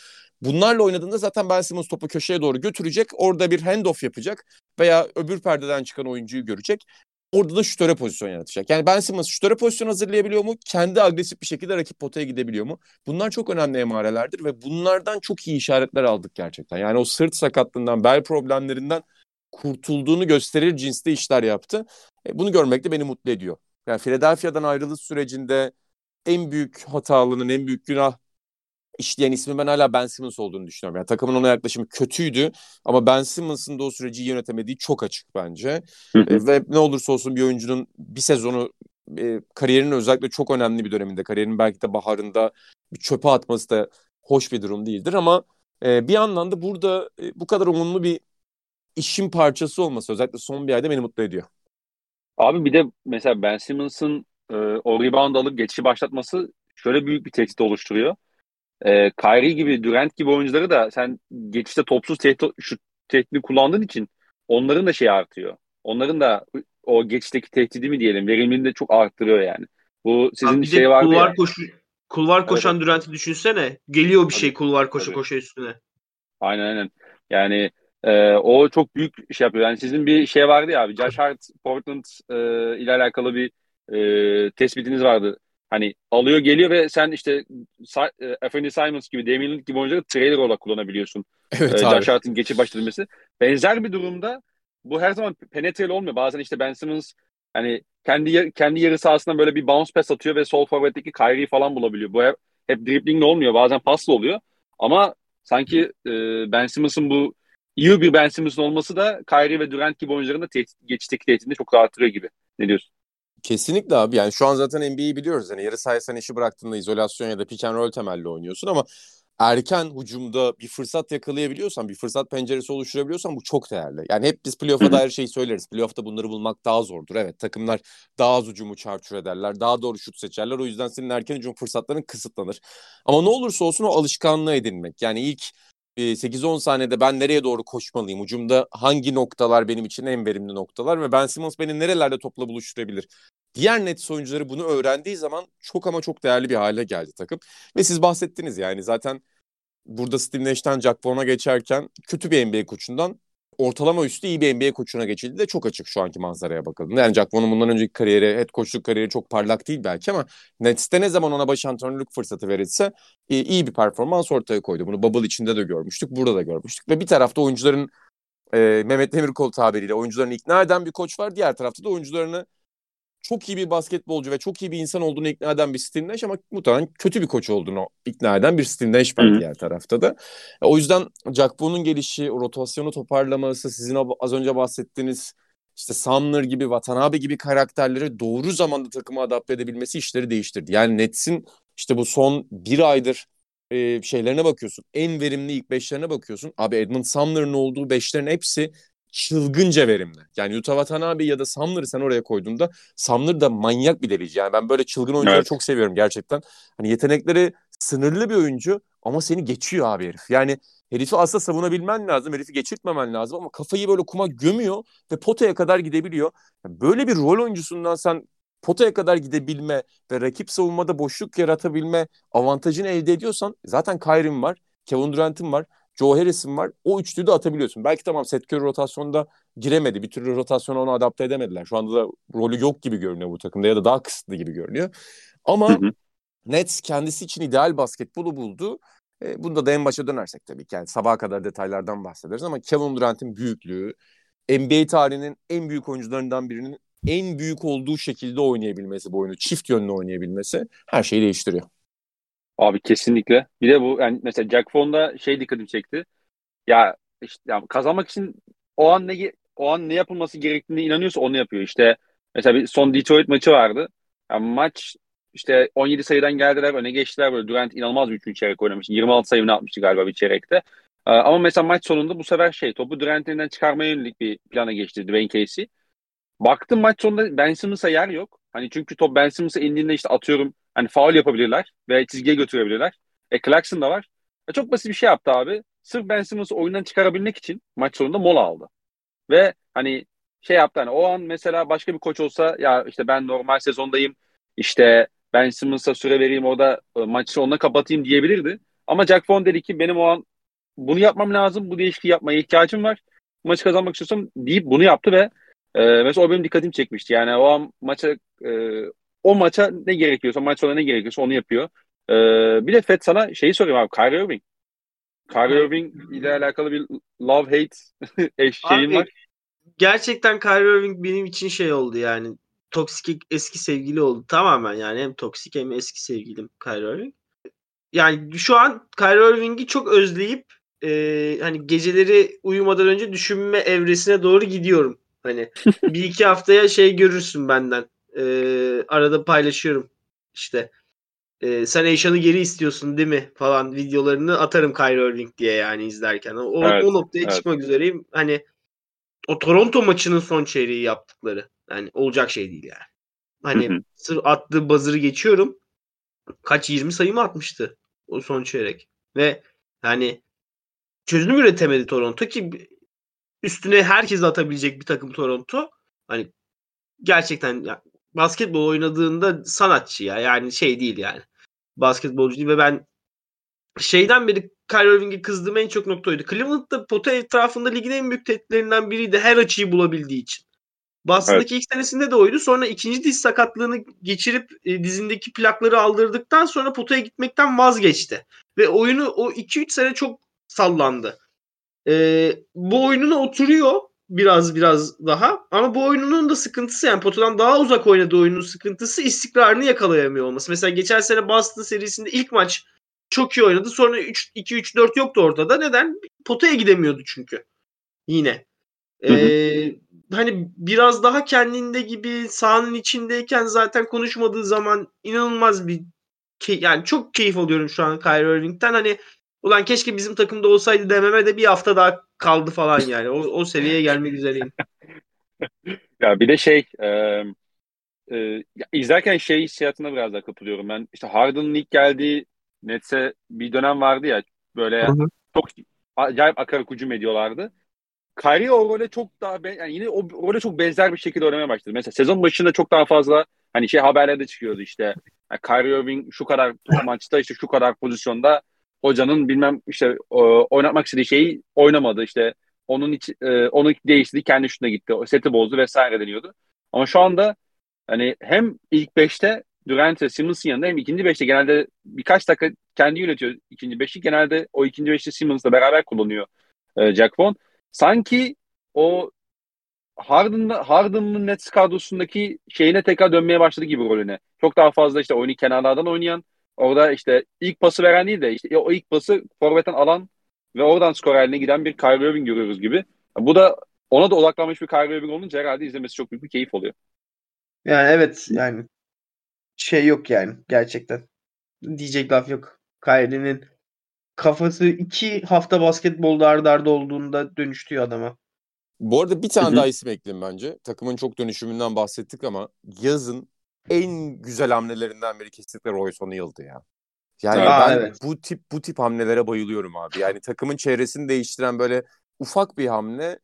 Bunlarla oynadığında zaten Ben Simmons topu köşeye doğru götürecek. Orada bir handoff yapacak veya öbür perdeden çıkan oyuncuyu görecek. Orada da şutöre pozisyon yaratacak. Yani Ben Simmons şutöre pozisyon hazırlayabiliyor mu? Kendi agresif bir şekilde rakip potaya gidebiliyor mu? Bunlar çok önemli emarelerdir ve bunlardan çok iyi işaretler aldık gerçekten. Yani o sırt sakatlığından, bel problemlerinden kurtulduğunu gösterir cinste işler yaptı. E, bunu görmek de beni mutlu ediyor. Yani Philadelphia'dan ayrılış sürecinde en büyük hatalının, en büyük günah işleyen ismi ben hala Ben Simmons olduğunu düşünüyorum. Yani takımın ona yaklaşımı kötüydü ama Ben Simmons'ın da o süreci yönetemediği çok açık bence. e, ve ne olursa olsun bir oyuncunun bir sezonu e, kariyerinin özellikle çok önemli bir döneminde, kariyerinin belki de baharında bir çöpe atması da hoş bir durum değildir ama e, bir yandan da burada e, bu kadar umumlu bir işin parçası olması özellikle son bir ayda beni mutlu ediyor. Abi bir de mesela Ben Simmons'ın e, o rebound alıp geçişi başlatması şöyle büyük bir tehdit oluşturuyor e, Kyrie gibi, Durant gibi oyuncuları da sen geçişte topsuz tehdit, şu tehdidi kullandığın için onların da şey artıyor. Onların da o geçişteki tehdidi mi diyelim verimliliğini de çok arttırıyor yani. Bu sizin Abi şey vardı kulvar ya. Koşu, kulvar koşan evet. Durant'i düşünsene. Geliyor bir şey kulvar koşu Tabii. koşu üstüne. Aynen aynen. Yani e, o çok büyük şey yapıyor. Yani sizin bir şey vardı ya abi. Josh Hart Portland e, ile alakalı bir e, tespitiniz vardı. Hani alıyor geliyor ve sen işte e, Anthony Simons gibi, Damian Lillard gibi oyuncuları trailer olarak kullanabiliyorsun. Evet ee, Josh Hart'ın geçip başlaması. Benzer bir durumda bu her zaman penetreli olmuyor. Bazen işte Ben Simmons hani kendi kendi yarı sahasından böyle bir bounce pass atıyor ve sol forvetteki Kyrie'yi falan bulabiliyor. Bu hep, hep driblingle olmuyor. Bazen pasla oluyor. Ama sanki e, Ben Simmons'ın bu iyi bir Ben Simmons'ın olması da Kyrie ve Durant gibi oyuncuların da tehdit, geçişteki tehditini çok arttırıyor gibi. Ne diyorsun? Kesinlikle abi. Yani şu an zaten NBA'yi biliyoruz. Yani yarı sahaya sen işi bıraktığında izolasyon ya da pick and roll temelli oynuyorsun ama erken hücumda bir fırsat yakalayabiliyorsan, bir fırsat penceresi oluşturabiliyorsan bu çok değerli. Yani hep biz playoff'a dair şeyi söyleriz. Playoff'ta bunları bulmak daha zordur. Evet takımlar daha az hücumu çarçur ederler. Daha doğru şut seçerler. O yüzden senin erken hücum fırsatların kısıtlanır. Ama ne olursa olsun o alışkanlığı edinmek. Yani ilk 8-10 saniyede ben nereye doğru koşmalıyım? Ucumda hangi noktalar benim için en verimli noktalar ve Ben Simmons beni nerelerde topla buluşturabilir? Diğer net oyuncuları bunu öğrendiği zaman çok ama çok değerli bir hale geldi takım. Ve siz bahsettiniz yani zaten burada Steve Nash'ten Jack Vaughn'a geçerken kötü bir NBA koçundan ortalama üstü iyi bir NBA koçuna geçildi de çok açık şu anki manzaraya bakıldığında. Yani Jack Vaughn'un bundan önceki kariyeri, head koçluk kariyeri çok parlak değil belki ama Nets'te ne zaman ona baş antrenörlük fırsatı verilse iyi bir performans ortaya koydu. Bunu Bubble içinde de görmüştük, burada da görmüştük. Ve bir tarafta oyuncuların e, Mehmet Demirkol tabiriyle oyuncularını ikna eden bir koç var. Diğer tarafta da oyuncularını çok iyi bir basketbolcu ve çok iyi bir insan olduğunu ikna eden bir Steve Nash ama muhtemelen kötü bir koç olduğunu ikna eden bir Steve Nash var diğer tarafta da. E, o yüzden Jack Boone'un gelişi, rotasyonu toparlaması, sizin az önce bahsettiğiniz işte Sumner gibi, Watanabe gibi karakterleri doğru zamanda takıma adapte edebilmesi işleri değiştirdi. Yani Nets'in işte bu son bir aydır e, şeylerine bakıyorsun. En verimli ilk beşlerine bakıyorsun. Abi Edmund Sumner'ın olduğu beşlerin hepsi çılgınca verimli. Yani Yuta Watanabe ya da Sumner'ı sen oraya koyduğunda Sumner da manyak bir delici. Yani ben böyle çılgın oyuncuları evet. çok seviyorum gerçekten. Hani yetenekleri sınırlı bir oyuncu ama seni geçiyor abi herif. Yani herifi aslında savunabilmen lazım. Herifi geçirtmemen lazım ama kafayı böyle kuma gömüyor ve potaya kadar gidebiliyor. Böyle bir rol oyuncusundan sen potaya kadar gidebilme ve rakip savunmada boşluk yaratabilme avantajını elde ediyorsan zaten Kyrie'in var, Kevin Durant'in var, Joe Harris'in var. O üçlüyü de atabiliyorsun. Belki tamam Seth Curry rotasyonda giremedi. Bir türlü rotasyona onu adapte edemediler. Şu anda da rolü yok gibi görünüyor bu takımda ya da daha kısıtlı gibi görünüyor. Ama hı hı. Nets kendisi için ideal basketbolu buldu. E, bunda da en başa dönersek tabii ki. Yani sabaha kadar detaylardan bahsederiz ama Kevin Durant'in büyüklüğü, NBA tarihinin en büyük oyuncularından birinin en büyük olduğu şekilde oynayabilmesi bu oyunu, çift yönlü oynayabilmesi her şeyi değiştiriyor. Abi kesinlikle. Bir de bu yani mesela Jack Vaughn'da şey dikkatimi çekti. Ya işte yani kazanmak için o an ne o an ne yapılması gerektiğine inanıyorsa onu yapıyor. İşte mesela bir son Detroit maçı vardı. Yani maç işte 17 sayıdan geldiler öne geçtiler böyle Durant inanılmaz bir üçüncü çeyrek oynamış. 26 sayı atmıştı galiba bir çeyrekte. Ee, ama mesela maç sonunda bu sefer şey topu Durant'inden çıkarmaya yönelik bir plana geçti Dwayne Casey. Baktım maç sonunda Ben Simmons'a yer yok. Hani çünkü top Ben Simmons'a indiğinde işte atıyorum hani faul yapabilirler ve çizgiye götürebilirler. E Clarkson da var. E, çok basit bir şey yaptı abi. Sırf Ben Simmons'ı oyundan çıkarabilmek için maç sonunda mola aldı. Ve hani şey yaptı hani o an mesela başka bir koç olsa ya işte ben normal sezondayım işte ben Simmons'a süre vereyim orada e, maçı sonuna kapatayım diyebilirdi. Ama Jack Vaughn dedi ki benim o an bunu yapmam lazım. Bu değişikliği yapmaya ihtiyacım var. Maçı kazanmak istiyorsam deyip bunu yaptı ve e, mesela o benim dikkatimi çekmişti. Yani o an maça e, o maça ne gerekiyorsa maç sonunda ne gerekiyorsa onu yapıyor. E, bir de Fed sana şeyi sorayım abi. Kyrie Irving. Kyrie Irving ile alakalı bir love hate şeyin var. Gerçekten Kyrie Irving benim için şey oldu yani toksik eski sevgili oldu tamamen yani hem toksik hem eski sevgilim Kyrie Irving. Yani şu an Kyrie Irving'i çok özleyip e, hani geceleri uyumadan önce düşünme evresine doğru gidiyorum. Hani bir iki haftaya şey görürsün benden. E, arada paylaşıyorum işte. E, sen Eşan'ı geri istiyorsun değil mi falan videolarını atarım Kyrie Irving diye yani izlerken. O, evet, o noktaya evet. çıkmak üzereyim. Hani o Toronto maçının son çeyreği yaptıkları. Yani olacak şey değil yani. Hani sır attığı buzzer'ı geçiyorum. Kaç 20 sayı mı atmıştı o son çeyrek. Ve yani çözüm üretemedi Toronto ki üstüne herkes atabilecek bir takım Toronto. Hani gerçekten ya, basketbol oynadığında sanatçı ya. Yani şey değil yani. Basketbolcu değil ve ben şeyden beri Kyrie Irving'e kızdığım en çok nokta oydu. Cleveland'da pota etrafında ligin en büyük tehditlerinden biriydi her açıyı bulabildiği için. Boston'daki evet. ilk senesinde de oydu. Sonra ikinci diz sakatlığını geçirip e, dizindeki plakları aldırdıktan sonra potaya gitmekten vazgeçti. Ve oyunu o 2-3 sene çok sallandı. E, bu oyununa oturuyor biraz biraz daha. Ama bu oyununun da sıkıntısı yani potadan daha uzak oynadığı oyunun sıkıntısı istikrarını yakalayamıyor olması. Mesela geçen sene Boston serisinde ilk maç çok iyi oynadı. Sonra 2-3-4 yoktu ortada. Neden? Potaya gidemiyordu çünkü. Yine. Ee, hani biraz daha kendinde gibi sahanın içindeyken zaten konuşmadığı zaman inanılmaz bir key, yani çok keyif alıyorum şu an Kyrie Irving'den. Hani ulan keşke bizim takımda olsaydı dememe de bir hafta daha kaldı falan yani. O, o seviyeye gelmek üzereyim. ya bir de şey e, e, izlerken şey hissiyatına biraz daha kapılıyorum. Ben işte Harden'ın ilk geldiği Nets'e bir dönem vardı ya böyle Hı-hı. çok acayip akarak hücum ediyorlardı. Kyrie o role çok daha ben, yani yine o role çok benzer bir şekilde oynamaya başladı. Mesela sezon başında çok daha fazla hani şey haberlerde çıkıyordu işte. Yani Kyrie Irving şu kadar maçta işte şu kadar pozisyonda hocanın bilmem işte oynatmak istediği şeyi oynamadı işte onun iç, e, onu değiştirdi kendi şuna gitti o seti bozdu vesaire deniyordu. Ama şu anda hani hem ilk 5'te Durant ve Simmons'ın yanında hem ikinci beşte genelde birkaç dakika kendi yönetiyor ikinci beşi. Genelde o ikinci beşte Simmons'la beraber kullanıyor e, Jack Vaughn. Sanki o Harden'da Harden'ın Nets kadrosundaki şeyine tekrar dönmeye başladı gibi rolüne. Çok daha fazla işte oyunu kenarlardan oynayan, orada işte ilk pası veren değil de işte o ilk pası forvetten alan ve oradan skor haline giden bir Kyrie Irving görüyoruz gibi. Bu da ona da odaklanmış bir Kyrie Irving olunca herhalde izlemesi çok büyük bir keyif oluyor. Yani evet yani şey yok yani gerçekten. Diyecek laf yok. Kyrie'nin kafası iki hafta basketbolda arda arda olduğunda dönüştüyor adama. Bu arada bir tane daha isim ekleyeyim bence. Takımın çok dönüşümünden bahsettik ama yazın en güzel hamlelerinden biri kesinlikle Royce O'Neal'dı ya. Yani Aa, ben evet. bu tip bu tip hamlelere bayılıyorum abi. Yani takımın çevresini değiştiren böyle ufak bir hamle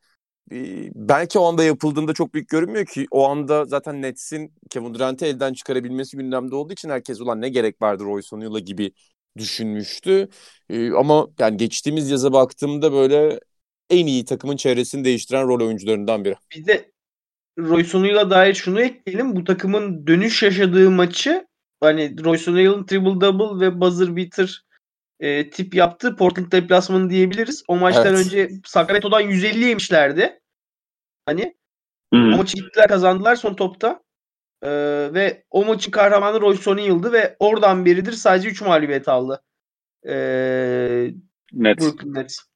belki o anda yapıldığında çok büyük görünmüyor ki. O anda zaten Nets'in Kevin Durant'i elden çıkarabilmesi gündemde olduğu için herkes ulan ne gerek vardı Royce O'Neal'a gibi düşünmüştü. E, ama yani geçtiğimiz yaza baktığımda böyle en iyi takımın çevresini değiştiren rol oyuncularından biri. Bir de Royce O'Neal'a dair şunu ekleyelim. Bu takımın dönüş yaşadığı maçı hani Royce O'Neal'ın triple double ve buzzer beater e, tip yaptığı Portland deplasmanı diyebiliriz. O maçtan Evet. önce Sacramento'dan 150 yemişlerdi. Hani Hı. o maçı gittiler kazandılar son topta. E, ve o maçın kahramanı Royce O'Neal'dı ve oradan beridir sadece 3 mağlubiyet aldı. E, Net. Brooklyn Nets.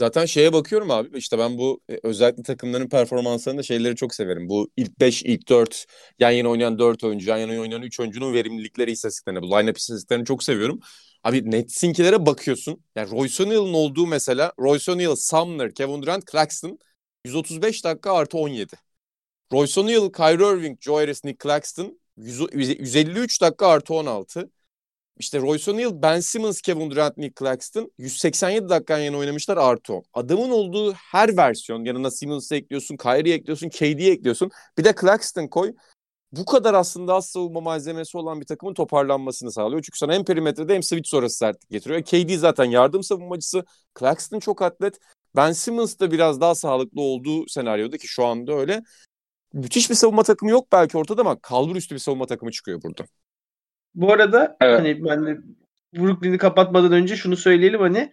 Zaten şeye bakıyorum abi işte ben bu e, özellikle takımların performanslarında şeyleri çok severim. Bu ilk 5, ilk 4 yan yana oynayan 4 oyuncu, yan yana oynayan 3 oyuncunun verimlilikleri istatistiklerini, bu line-up istatistiklerini çok seviyorum. Abi Nets'inkilere bakıyorsun. Yani Royce O'Neal'ın olduğu mesela Royce O'Neal, Sumner, Kevin Durant, Claxton 135 dakika artı 17. Royce O'Neal, Kyrie Irving, Joe Harris, Nick Claxton 100 153 dakika artı 16. İşte Royce O'Neal, Ben Simmons, Kevin Durant, Nick Claxton 187 dakika yan yana oynamışlar artı 10. Adamın olduğu her versiyon yanına Simmons'ı ekliyorsun, Kyrie'yi ekliyorsun, KD'yi ekliyorsun. Bir de Claxton koy. Bu kadar aslında az savunma malzemesi olan bir takımın toparlanmasını sağlıyor. Çünkü sana hem perimetrede hem switch sonrası sertlik getiriyor. KD zaten yardım savunmacısı. Claxton çok atlet. Ben Simmons da biraz daha sağlıklı olduğu senaryoda ki şu anda öyle. Müthiş bir savunma takımı yok belki ortada ama kalbur üstü bir savunma takımı çıkıyor burada. Bu arada Evet. hani ben de Brooklyn'i kapatmadan önce şunu söyleyelim hani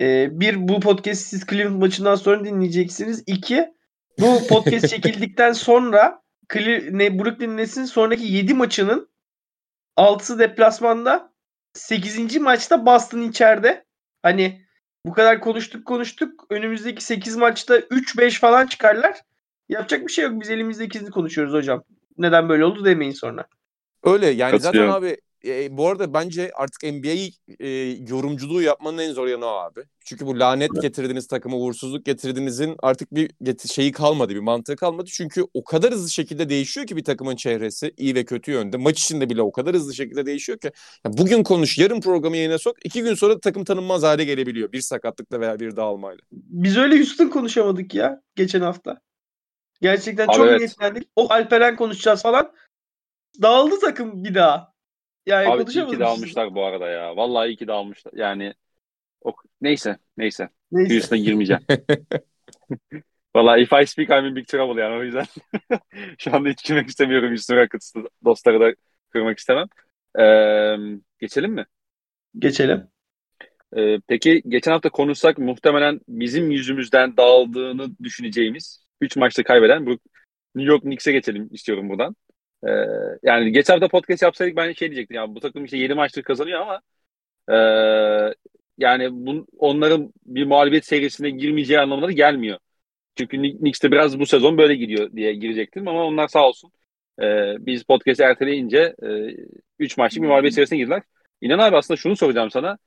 e, bir bu podcast siz Cleveland maçından sonra dinleyeceksiniz. İki bu podcast çekildikten sonra Cle- ne Brooklyn Nets'in sonraki 7 maçının 6'sı deplasmanda 8. maçta Boston içeride. Hani bu kadar konuştuk konuştuk. Önümüzdeki 8 maçta 3-5 falan çıkarlar. Yapacak bir şey yok. Biz elimizdekini konuşuyoruz hocam. Neden böyle oldu demeyin sonra. Öyle yani zaten abi e, bu arada bence artık NBA e, yorumculuğu yapmanın en zor yanı o abi. Çünkü bu lanet getirdiğiniz takıma uğursuzluk getirdiğinizin artık bir get- şeyi kalmadı, bir mantığı kalmadı. Çünkü o kadar hızlı şekilde değişiyor ki bir takımın çehresi iyi ve kötü yönde. Maç içinde bile o kadar hızlı şekilde değişiyor ki. Ya bugün konuş, yarın programı yayına sok. iki gün sonra takım tanınmaz hale gelebiliyor. Bir sakatlıkla veya bir dağılmayla. Biz öyle Houston konuşamadık ya geçen hafta. Gerçekten Abi çok evet. niyetlendik. O Alperen konuşacağız falan. Dağıldı takım bir daha. Yani Abi iyi ki de almışlar bu arada ya. Vallahi iyi ki de almışlar. Yani o, neyse neyse. Neyse. Girmeyeceğim. Vallahi if I speak I'm in big trouble yani o yüzden şu anda hiç girmek istemiyorum Houston Rockets'ı dostları da kırmak istemem. Ee, geçelim mi? Geçelim. Ee, peki geçen hafta konuşsak muhtemelen bizim yüzümüzden dağıldığını düşüneceğimiz 3 maçta kaybeden bu New York Knicks'e geçelim istiyorum buradan. Ee, yani geçen hafta podcast yapsaydık ben şey diyecektim ya bu takım işte 7 maçtır kazanıyor ama e, yani bu, onların bir mağlubiyet serisine girmeyeceği anlamına da gelmiyor. Çünkü Knick- Knicks de biraz bu sezon böyle gidiyor diye girecektim ama onlar sağ olsun. Ee, biz podcast'i erteleyince 3 maçlık bir mağlubiyet serisine girdiler. İnan abi aslında şunu soracağım sana.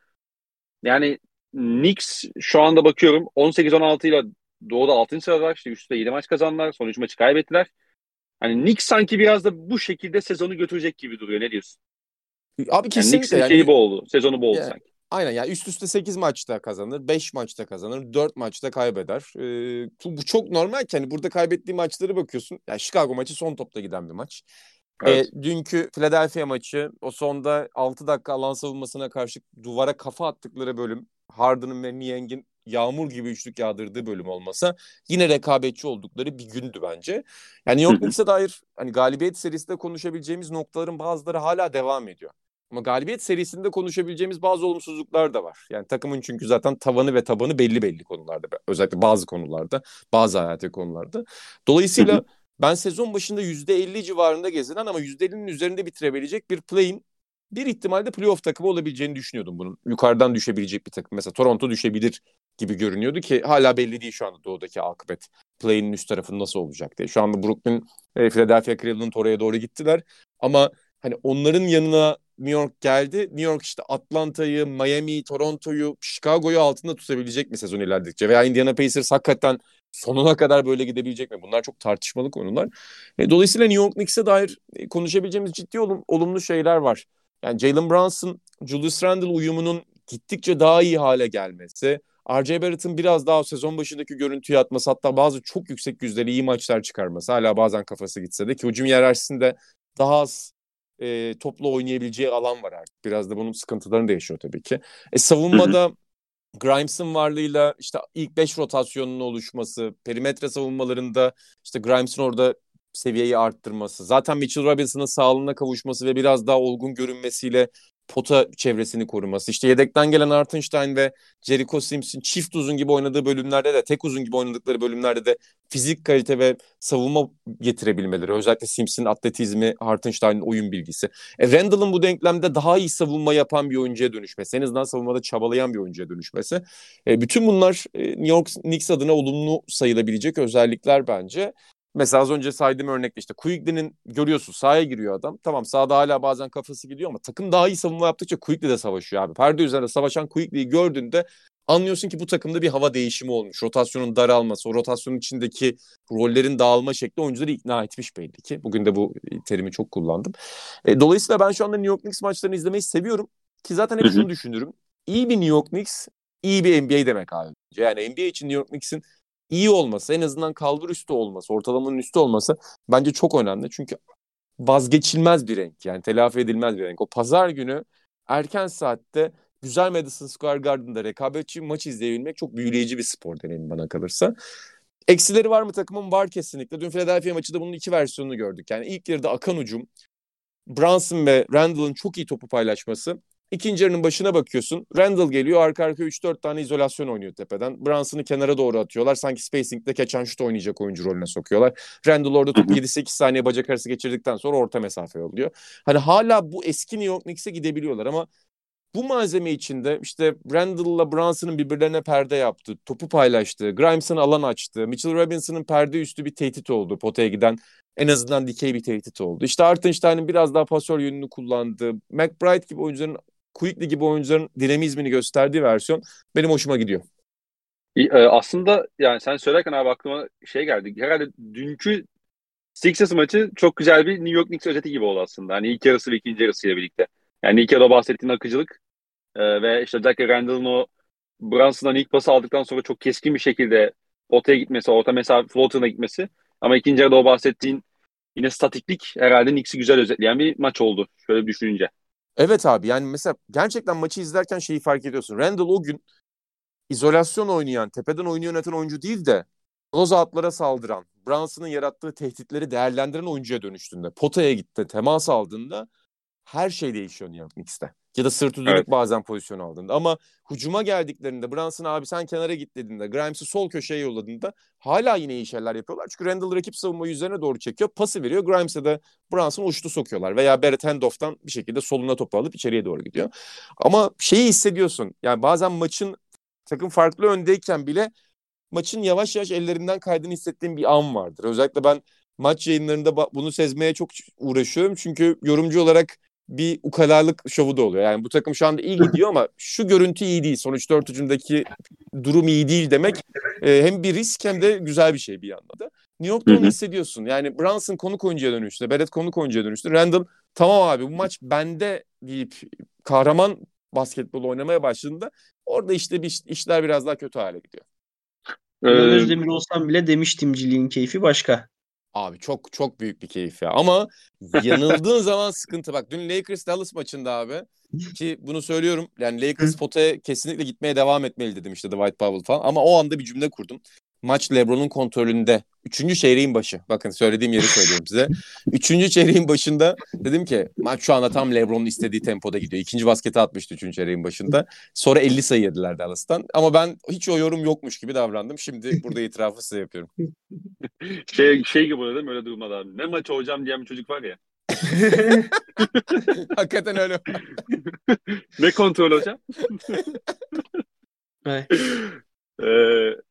Yani Knicks şu anda bakıyorum 18-16 ile Doğu'da 6. sırada işte üstte 7 maç kazandılar. Son 3 maçı kaybettiler. Hani Knicks sanki biraz da bu şekilde sezonu götürecek gibi duruyor. Ne diyorsun? Abi Yani kesinlikle Knicks'in yani, şeyi bu oldu. Sezonu bu oldu Ya, sanki. Aynen yani üst üste 8 maçta kazanır, 5 maçta kazanır, 4 maçta kaybeder. Ee, bu, bu çok normal ki hani burada kaybettiği maçları bakıyorsun. Yani Chicago maçı son topta giden bir maç. Evet. E, dünkü Philadelphia maçı o sonda 6 dakika alan savunmasına karşı duvara kafa attıkları bölüm Harden'ın ve Niang'in yağmur gibi üçlük yağdırdığı bölüm olmasa yine rekabetçi oldukları bir gündü bence. Yani New York. Knicks'e dair hani galibiyet serisinde konuşabileceğimiz noktaların bazıları hala devam ediyor. Ama galibiyet serisinde konuşabileceğimiz bazı olumsuzluklar da var. Yani takımın çünkü zaten tavanı ve tabanı belli belli konularda. Özellikle bazı konularda, bazı hayati konularda. Dolayısıyla ben sezon başında %50 civarında gezinen ama %50'nin üzerinde bitirebilecek bir play'in bir ihtimalde playoff takımı olabileceğini düşünüyordum bunun. Yukarıdan düşebilecek bir takım. Mesela Toronto düşebilir gibi görünüyordu ki hala belli değil şu anda doğudaki akıbet. Play'in üst tarafı nasıl olacak diye. Şu anda Brooklyn, e, Philadelphia Cleveland oraya doğru gittiler. Ama hani onların yanına New York geldi. New York işte Atlanta'yı, Miami'yi, Toronto'yu, Chicago'yu altında tutabilecek mi sezon ilerledikçe? Veya Indiana Pacers hakikaten sonuna kadar böyle gidebilecek mi? Bunlar çok tartışmalı konular. E, dolayısıyla New York Knicks'e dair e, konuşabileceğimiz ciddi olum, olumlu şeyler var. Yani Jalen Brunson, Julius Randle uyumunun gittikçe daha iyi hale gelmesi, R.J. Barrett'ın biraz daha sezon başındaki görüntüyü atması hatta bazı çok yüksek yüzdeli iyi maçlar çıkarması hala bazen kafası gitse de ki hücum hiyerarşisinde daha az e, topla oynayabileceği alan var artık. Biraz da bunun sıkıntılarını da yaşıyor tabii ki. E, savunmada Grimes'ın varlığıyla işte ilk 5 rotasyonunun oluşması, perimetre savunmalarında işte Grimes'ın orada seviyeyi arttırması, zaten Mitchell Robinson'ın sağlığına kavuşması ve biraz daha olgun görünmesiyle pota çevresini koruması. İşte yedekten gelen Artenstein ve Jericho Simpson çift uzun gibi oynadığı bölümlerde de tek uzun gibi oynadıkları bölümlerde de fizik kalite ve savunma getirebilmeleri. Özellikle Simpson'ın atletizmi, Hartenstein'in oyun bilgisi. E, Randall'ın bu denklemde daha iyi savunma yapan bir oyuncuya dönüşmesi. En azından savunmada çabalayan bir oyuncuya dönüşmesi. E, bütün bunlar e, New York Knicks adına olumlu sayılabilecek özellikler bence. Mesela az önce saydığım örnekte işte Quigley'nin görüyorsun sahaya giriyor adam. Tamam sahada hala bazen kafası gidiyor ama takım daha iyi savunma yaptıkça Quigley de savaşıyor abi. Perde üzerinde savaşan Quigley'i gördüğünde anlıyorsun ki bu takımda bir hava değişimi olmuş. Rotasyonun daralması, o rotasyonun içindeki rollerin dağılma şekli oyuncuları ikna etmiş belli ki. Bugün de bu terimi çok kullandım. E, dolayısıyla ben şu anda New York Knicks maçlarını izlemeyi seviyorum. Ki zaten hep şunu düşünürüm. İyi bir New York Knicks, iyi bir NBA demek abi. Yani NBA için New York Knicks'in iyi olması, en azından kalbur üstü olması, ortalamanın üstü olması bence çok önemli. Çünkü vazgeçilmez bir renk yani telafi edilmez bir renk. O pazar günü erken saatte güzel Madison Square Garden'da rekabetçi maç izleyebilmek çok büyüleyici bir spor deneyimi bana kalırsa. Eksileri var mı takımın? Var kesinlikle. Dün Philadelphia maçında bunun iki versiyonunu gördük. Yani ilk yarıda akan ucum, Brunson ve Randall'ın çok iyi topu paylaşması. İkinci yarının başına bakıyorsun. Randall geliyor arka arka 3-4 tane izolasyon oynuyor tepeden. Brunson'ı kenara doğru atıyorlar. Sanki spacing'de keçen şut oynayacak oyuncu rolüne sokuyorlar. Randall orada topu 7-8 saniye bacak arası geçirdikten sonra orta mesafe yolluyor. Hani hala bu eski New York Knicks'e gidebiliyorlar ama bu malzeme içinde işte Randall'la Brunson'ın birbirlerine perde yaptı, topu paylaştı, Grimes'ın alan açtı, Mitchell Robinson'ın perde üstü bir tehdit oldu potaya giden en azından dikey bir tehdit oldu. İşte Artenstein'in biraz daha pasör yönünü kullandığı, McBride gibi oyuncuların Quickly gibi oyuncuların dinamizmini gösterdiği versiyon benim hoşuma gidiyor. E, aslında yani sen söylerken abi aklıma şey geldi. Herhalde dünkü Sixers maçı çok güzel bir New York Knicks özeti gibi oldu aslında. Hani ilk yarısı ve ikinci yarısıyla birlikte. Yani ilk yarıda bahsettiğin akıcılık e, ve işte özellikle Randall'ın o Brunson'dan ilk pası aldıktan sonra çok keskin bir şekilde potaya gitmesi, orta mesafe floater'ına gitmesi. Ama ikinci yarıda o bahsettiğin yine statiklik herhalde Knicks'i güzel özetleyen bir maç oldu. Şöyle düşününce. Evet abi yani mesela gerçekten maçı izlerken şeyi fark ediyorsun. Randall o gün izolasyon oynayan, tepeden oyunu yöneten oyuncu değil de closeout'lara saldıran, Brunson'ın yarattığı tehditleri değerlendiren oyuncuya dönüştüğünde, potaya gitti, temas aldığında her şey değişiyor New York Knicks'te. Ya da sırtı dönük evet. bazen pozisyon aldığında. Ama hücuma geldiklerinde Brunson abi sen kenara git dediğinde Grimes'i sol köşeye yolladığında hala yine iyi şeyler yapıyorlar. Çünkü Randall rakip savunmayı üzerine doğru çekiyor. Pası veriyor. Grimes'e de Brunson uçtu sokuyorlar. Veya Barrett handoff'tan bir şekilde soluna topu alıp içeriye doğru gidiyor. Ama şeyi hissediyorsun. Yani bazen maçın takım farklı öndeyken bile maçın yavaş yavaş ellerinden kaydığını hissettiğim bir an vardır. Özellikle ben maç yayınlarında bunu sezmeye çok uğraşıyorum. Çünkü yorumcu olarak bir ukalalık şovu da oluyor. Yani bu takım şu anda iyi gidiyor ama şu görüntü iyi değil. Sonuç dört ucundaki durum iyi değil demek e, hem bir risk hem de güzel bir şey bir yandan da. New York'ta onu hissediyorsun. Yani Brunson konuk oyuncuya dönüştü. Barrett konuk oyuncuya dönüştü. Randall tamam abi bu maç bende deyip kahraman basketbol oynamaya başladığında orada işte bir, işler biraz daha kötü hale gidiyor. Ee, Özdemir olsam bile demiştimciliğin keyfi başka. Abi çok çok büyük bir keyif ya. Ama yanıldığın zaman sıkıntı. Bak dün Lakers Dallas maçında abi ki bunu söylüyorum. Yani Lakers potaya kesinlikle gitmeye devam etmeli dedim işte White Powell falan. Ama o anda bir cümle kurdum. Maç LeBron'un kontrolünde. Üçüncü çeyreğin başı. Bakın söylediğim yeri söylüyorum size. Üçüncü çeyreğin başında dedim ki maç şu anda tam LeBron'un istediği tempoda gidiyor. İkinci basketi atmıştı üçüncü çeyreğin başında. Sonra 50 sayı yediler Dallas'tan. Ama ben hiç o yorum yokmuş gibi davrandım. Şimdi burada itirafı size yapıyorum. şey, şey gibi mi öyle durumda abi? Ne maçı hocam diyen bir çocuk var ya. Hakikaten öyle. ne kontrol hocam? Evet. ee,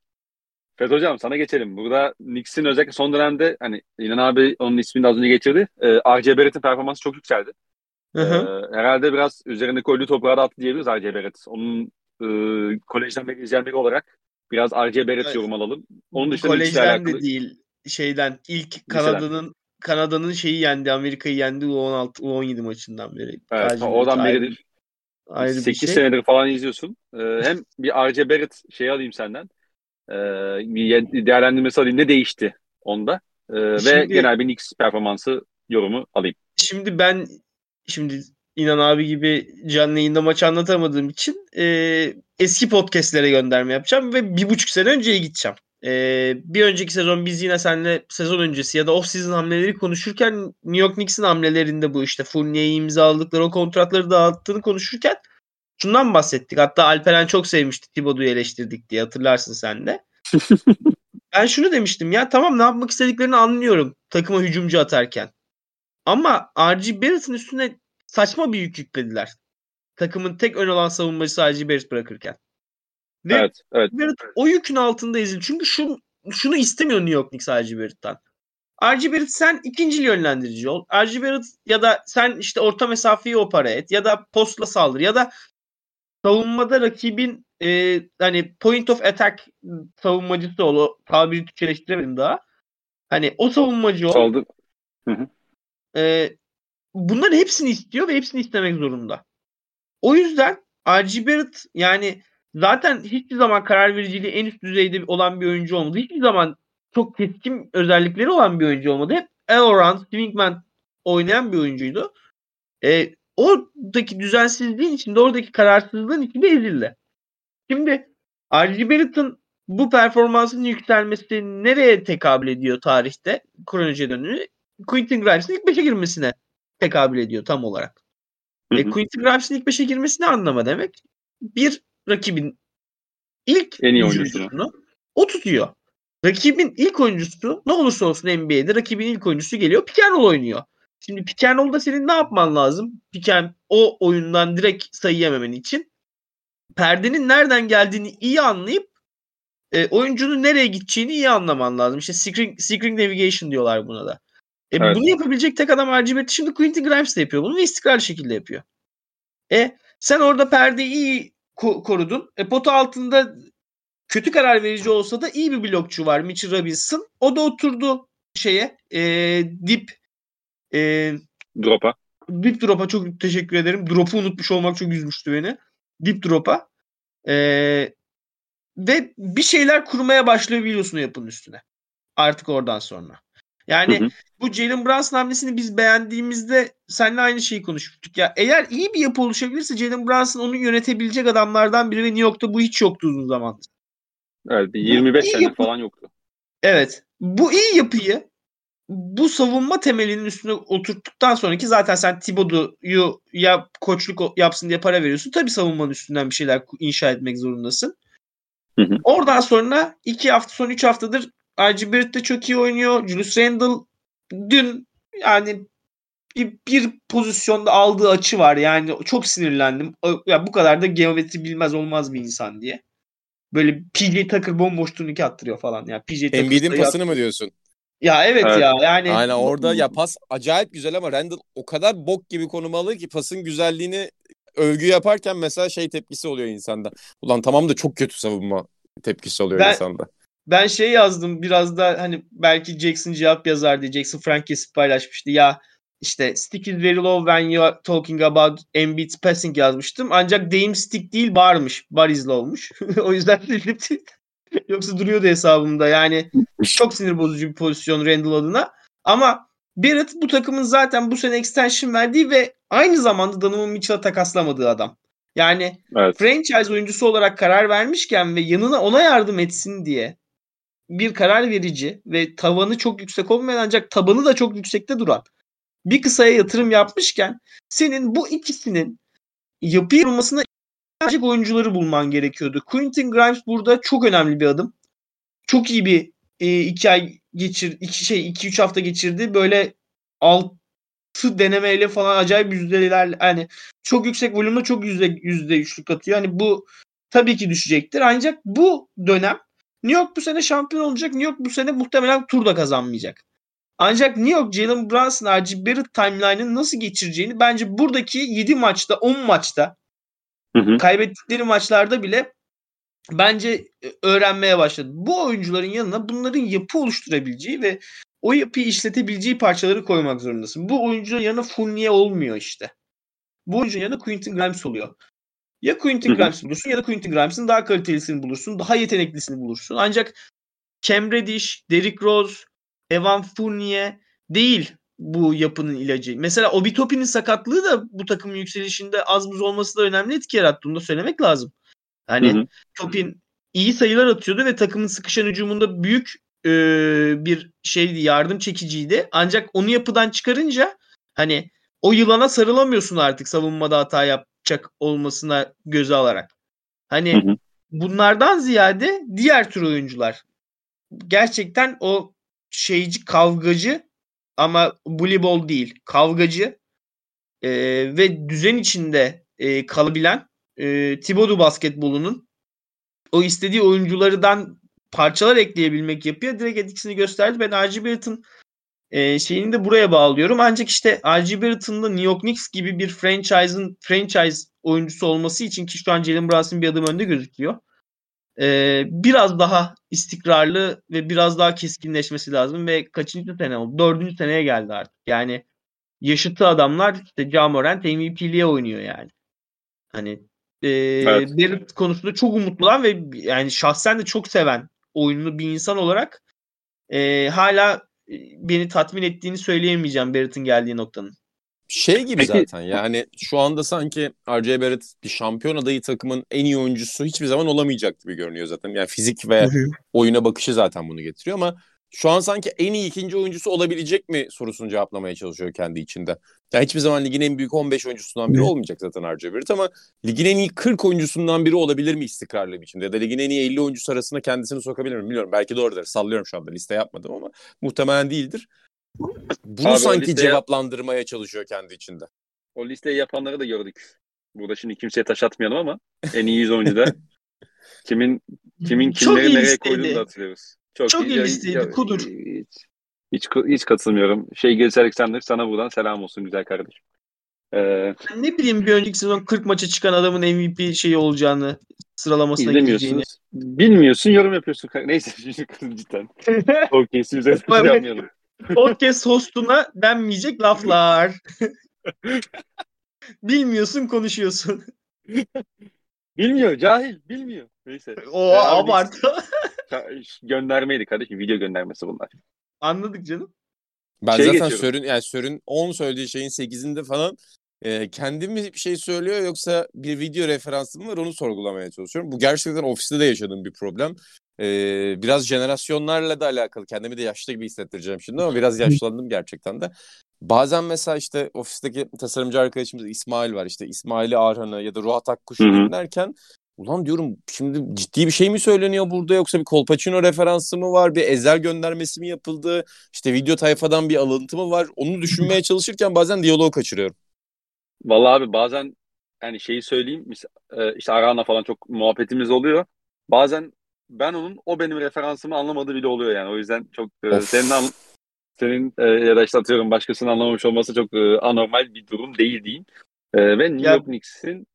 Fet Hocam sana geçelim. Burada Knicks'in özellikle son dönemde hani İnan abi onun ismini de az önce geçirdi. Ee, R.C. Barrett'in performansı çok yükseldi. Hı hı. E, herhalde biraz üzerindeki ölü toprağı da attı diyebiliriz R.C. Barrett. Onun e, kolejden bekleyeceğim biri olarak biraz R.C. Barrett evet. yorum alalım. Onun dışında Kolejden de değil şeyden ilk Kanada'nın Kanada'nın şeyi yendi, Amerika'yı yendi U16, U17 maçından beri. Evet, oradan beridir. ayrı bir 8 şey. senedir falan izliyorsun. Ee, hem bir RJ Barrett şey alayım senden. Ye- değerlendirmesi alayım. Ne değişti onda? Ve Şimdi- genel bir Knicks performansı yorumu alayım. Şimdi ben şimdi İnan abi gibi canlı yayında maç anlatamadığım için e, eski podcastlere gönderme yapacağım ve bir buçuk sene önceye gideceğim. E, bir önceki sezon biz yine seninle sezon öncesi ya da off season hamleleri konuşurken New York Knicks'in hamlelerinde bu işte Fournier'i imzaladıkları o kontratları dağıttığını konuşurken şundan bahsettik. Hatta Alperen çok sevmişti Thibodeau'yu eleştirdik diye hatırlarsın sen de. ben şunu demiştim ya tamam ne yapmak istediklerini anlıyorum takıma hücumcu atarken. Ama R.G. Barrett'ın üstüne saçma bir yük yüklediler. Takımın tek ön olan savunmacısı R.G. Barrett bırakırken. Ve Evet, evet. Barrett o yükün altında ezildi. Çünkü şunu, şunu istemiyor New York Knicks R.G. Barrett'tan. R.G. Barrett sen ikinci yönlendirici ol. R.G. Barrett ya da sen işte orta mesafeyi opera et ya da postla saldır ya da savunmada rakibin e, hani point of attack savunmacısı ol. O tabiri Türkçeleştiremedim daha. Hani o savunmacı ol. Saldı. Ee, bunların hepsini istiyor ve hepsini istemek zorunda. O yüzden R.G. Barrett yani zaten hiçbir zaman karar vericiliği en üst düzeyde olan bir oyuncu olmadı. Hiçbir zaman çok keskin özellikleri olan bir oyuncu olmadı. Hep all-around, swingman oynayan bir oyuncuydu. Ee, oradaki düzensizliğin içinde, oradaki kararsızlığın içinde ezildi. Şimdi R.G. Barrett'ın bu performansının yükselmesi nereye tekabül ediyor tarihte? Kronolojiye dönüyor. Quentin Grimes'in ilk 5'e girmesine tekabül ediyor tam olarak. Hı E, hı. Quentin Grimes'in ilk 5'e girmesi ne anlama demek? Bir rakibin ilk En iyi oyuncusunu. o tutuyor. Rakibin ilk oyuncusu ne olursa olsun NBA'de rakibin ilk oyuncusu geliyor pick and roll oynuyor. Şimdi pick and roll'da senin ne yapman lazım? Pick and, o oyundan direkt sayı yememen için perdenin nereden geldiğini iyi anlayıp e, oyuncunun nereye gideceğini iyi anlaman lazım. İşte screen, screen navigation diyorlar buna da. E, Evet. Bunu yapabilecek tek adam RGB şimdi Quentin Grimes de yapıyor bunu ve istikrarlı şekilde yapıyor. E sen orada perdeyi iyi ko- korudun. E, pota altında kötü karar verici olsa da iyi bir blokçu var Mitchell Robinson. O da oturdu şeye e, dip e, Drop'a. Deep Drop'a çok teşekkür ederim. Drop'u unutmuş olmak çok üzmüştü beni. Deep Drop'a. Ee, ve bir şeyler kurmaya başlıyor Williams'ın yapının üstüne. Artık oradan sonra. Yani Hı hı. bu Jalen Brunson hamlesini biz beğendiğimizde seninle aynı şeyi konuşmuştuk. Ya eğer iyi bir yapı oluşabilirse Jalen Brunson onu yönetebilecek adamlardan biri ve New York'ta bu hiç yoktu uzun zamandır. Evet, bir 25 iyi senedir yapı- falan yoktu. Evet. Bu iyi yapıyı bu savunma temelinin üstüne oturttuktan sonraki zaten sen Thibodeau'yu ya koçluk yapsın diye para veriyorsun. Tabii savunmanın üstünden bir şeyler inşa etmek zorundasın. Hı hı. Oradan sonra iki hafta son üç haftadır R.G. Barrett de çok iyi oynuyor. Julius Randle dün yani bir, bir pozisyonda aldığı açı var. Yani çok sinirlendim. Ya bu kadar da geometri bilmez olmaz bir insan diye. Böyle PJ Tucker bomboş turnike attırıyor falan. Ya PJ Tucker Embiid'in pasını mı diyorsun? Ya evet, Evet. ya yani Aynen orada ya pas acayip güzel ama Randall o kadar bok gibi konum alıyor ki pasın güzelliğini övgü yaparken mesela şey tepkisi oluyor insanda. Ulan tamam da çok kötü savunma tepkisi oluyor Ben- insanda. ben şey yazdım biraz da hani belki Jackson cevap yazar diye Jackson Frank kesip paylaşmıştı. Ya işte stick is very low when you are talking about Embiid's passing yazmıştım. Ancak deyim stick değil barmış. Bar is low'muş. o yüzden sildim. Yoksa duruyordu hesabımda. Yani çok sinir bozucu bir pozisyon Randall adına. Ama Barrett bu takımın zaten bu sene extension verdiği ve aynı zamanda Donovan Mitchell'a takaslamadığı adam. Yani Evet. franchise oyuncusu olarak karar vermişken ve yanına ona yardım etsin diye bir karar verici ve tavanı çok yüksek olmayan ancak tabanı da çok yüksekte duran bir kısaya yatırım yapmışken senin bu ikisinin yapı yapılmasına gelecek oyuncuları bulman gerekiyordu. Quentin Grimes burada çok önemli bir adım. Çok iyi bir e, iki ay geçir iki şey iki üç hafta geçirdi. Böyle altı denemeyle falan acayip yüzdeler hani çok yüksek volümle çok yüzde yüzde üçlük atıyor. Hani bu tabii ki düşecektir. Ancak bu dönem New York bu sene şampiyon olacak. New York bu sene muhtemelen turda kazanmayacak. Ancak New York Jalen Brunson, R.G. Barrett timeline'ını nasıl geçireceğini bence buradaki 7 maçta 10 maçta Hı hı. kaybettikleri maçlarda bile bence e, öğrenmeye başladı. Bu oyuncuların yanına bunların yapı oluşturabileceği ve o yapıyı işletebileceği parçaları koymak zorundasın. Bu oyuncunun yanına Fournier olmuyor işte. Bu oyuncunun yanına Quentin Grimes oluyor. Ya Quentin Grimes bulursun ya da Quentin Grimes'in daha kalitelisini bulursun. Daha yeteneklisini bulursun. Ancak Cam Reddish, Derrick Rose, Evan Fournier değil bu yapının ilacı. Mesela Obi Toppin'in sakatlığı da bu takımın yükselişinde az buz olması da önemli etki yarattı. Bunu da söylemek lazım. Hani hı hı. Toppin iyi sayılar atıyordu ve takımın sıkışan hücumunda büyük e, bir şeydi, yardım çekiciydi. Ancak onu yapıdan çıkarınca hani o yılana sarılamıyorsun artık savunmada hata yapacak olmasına göze alarak. Hani hı hı. bunlardan ziyade diğer tür oyuncular gerçekten o şeyci kavgacı ama voleybol değil kavgacı e, ve düzen içinde e, kalabilen e, Thibodeau basketbolunun o istediği oyunculardan parçalar ekleyebilmek yapıyor. Direkt etkisini gösterdi. Ben R.G. Barrett'ın e, şeyini de buraya bağlıyorum. Ancak işte R.G. Barrett'ın da New York Knicks gibi bir franchise'ın franchise oyuncusu olması için ki şu an Jalen Brunson bir adım önde gözüküyor. E, biraz daha istikrarlı ve biraz daha keskinleşmesi lazım ve kaçıncı sene oldu? Dördüncü seneye geldi artık. Yani yaşıtı adamlar işte Jamorant MVP'liğe oynuyor yani. Hani e, evet. Barrett konusunda çok umutlular ve yani şahsen de çok seven oyunlu bir insan olarak e, hala beni tatmin ettiğini söyleyemeyeceğim Barrett'ın geldiği noktanın. Şey gibi Peki. zaten yani şu anda sanki R.J. Barrett bir şampiyon adayı takımın en iyi oyuncusu hiçbir zaman olamayacak gibi görünüyor zaten. Yani fizik ve oyuna bakışı zaten bunu getiriyor ama şu an sanki en iyi ikinci oyuncusu olabilecek mi sorusunu cevaplamaya çalışıyor kendi içinde. Yani hiçbir zaman ligin en büyük 15 oyuncusundan biri olmayacak zaten RJ Barrett ama ligin en iyi 40 oyuncusundan biri olabilir mi istikrarlı biçimde? Ya da ligin en iyi 50 oyuncusu arasında kendisini sokabilir mi bilmiyorum. Belki doğrudur. Sallıyorum şu anda liste yapmadım ama muhtemelen değildir. Bunu Abi sanki listeye... cevaplandırmaya çalışıyor kendi içinde. O listeyi yapanları da gördük. Burada şimdi kimseye taş atmayalım ama en iyi 100 oyuncuda kimin kimin kimleri nereye koyduğunu da hatırlıyoruz. Çok, Çok iyi listeydi. Kudur. Hiç, hiç, hiç katılmıyorum. Şey Gelis Alexander sana buradan selam olsun güzel kardeşim. Ee, ne bileyim bir önceki sezon 40 maça çıkan adamın MVP şeyi olacağını sıralamasına gireceğini. Bilmiyorsun yorum yapıyorsun. Neyse cidden. Podcast üzerinde şey yapmayalım. Podcast hostuna denmeyecek laflar. Bilmiyorsun konuşuyorsun. Bilmiyor cahil bilmiyor. Neyse. O ee, abartı. göndermeydi kardeşim. Video göndermesi bunlar. Anladık canım. Ben şey zaten Sör'ün yani Sör'ün 10 söylediği şeyin 8'inde falan e, kendim mi bir şey söylüyor yoksa bir video referansı mı var onu sorgulamaya çalışıyorum. Bu gerçekten ofiste de yaşadığım bir problem. E, biraz jenerasyonlarla da alakalı. Kendimi de yaşlı gibi hissettireceğim şimdi ama biraz yaşlandım gerçekten de. Bazen mesela işte ofisteki tasarımcı arkadaşımız İsmail var. İşte İsmail'i Arhan'ı ya da Ruhat Akkuş'u dinlerken Ulan diyorum şimdi ciddi bir şey mi söyleniyor burada yoksa bir Colpacino referansı mı var? Bir ezel göndermesi mi yapıldı? İşte video tayfadan bir alıntı mı var? Onu düşünmeye çalışırken bazen diyaloğu kaçırıyorum. Vallahi abi bazen yani şeyi söyleyeyim işte Arana falan çok muhabbetimiz oluyor. Bazen ben onun o benim referansımı anlamadığı bile oluyor yani. O yüzden çok e, senin an, senin e, ya da işte atıyorum başkasının anlamamış olması çok anormal bir durum değil diyeyim. Ve New York Knicks'in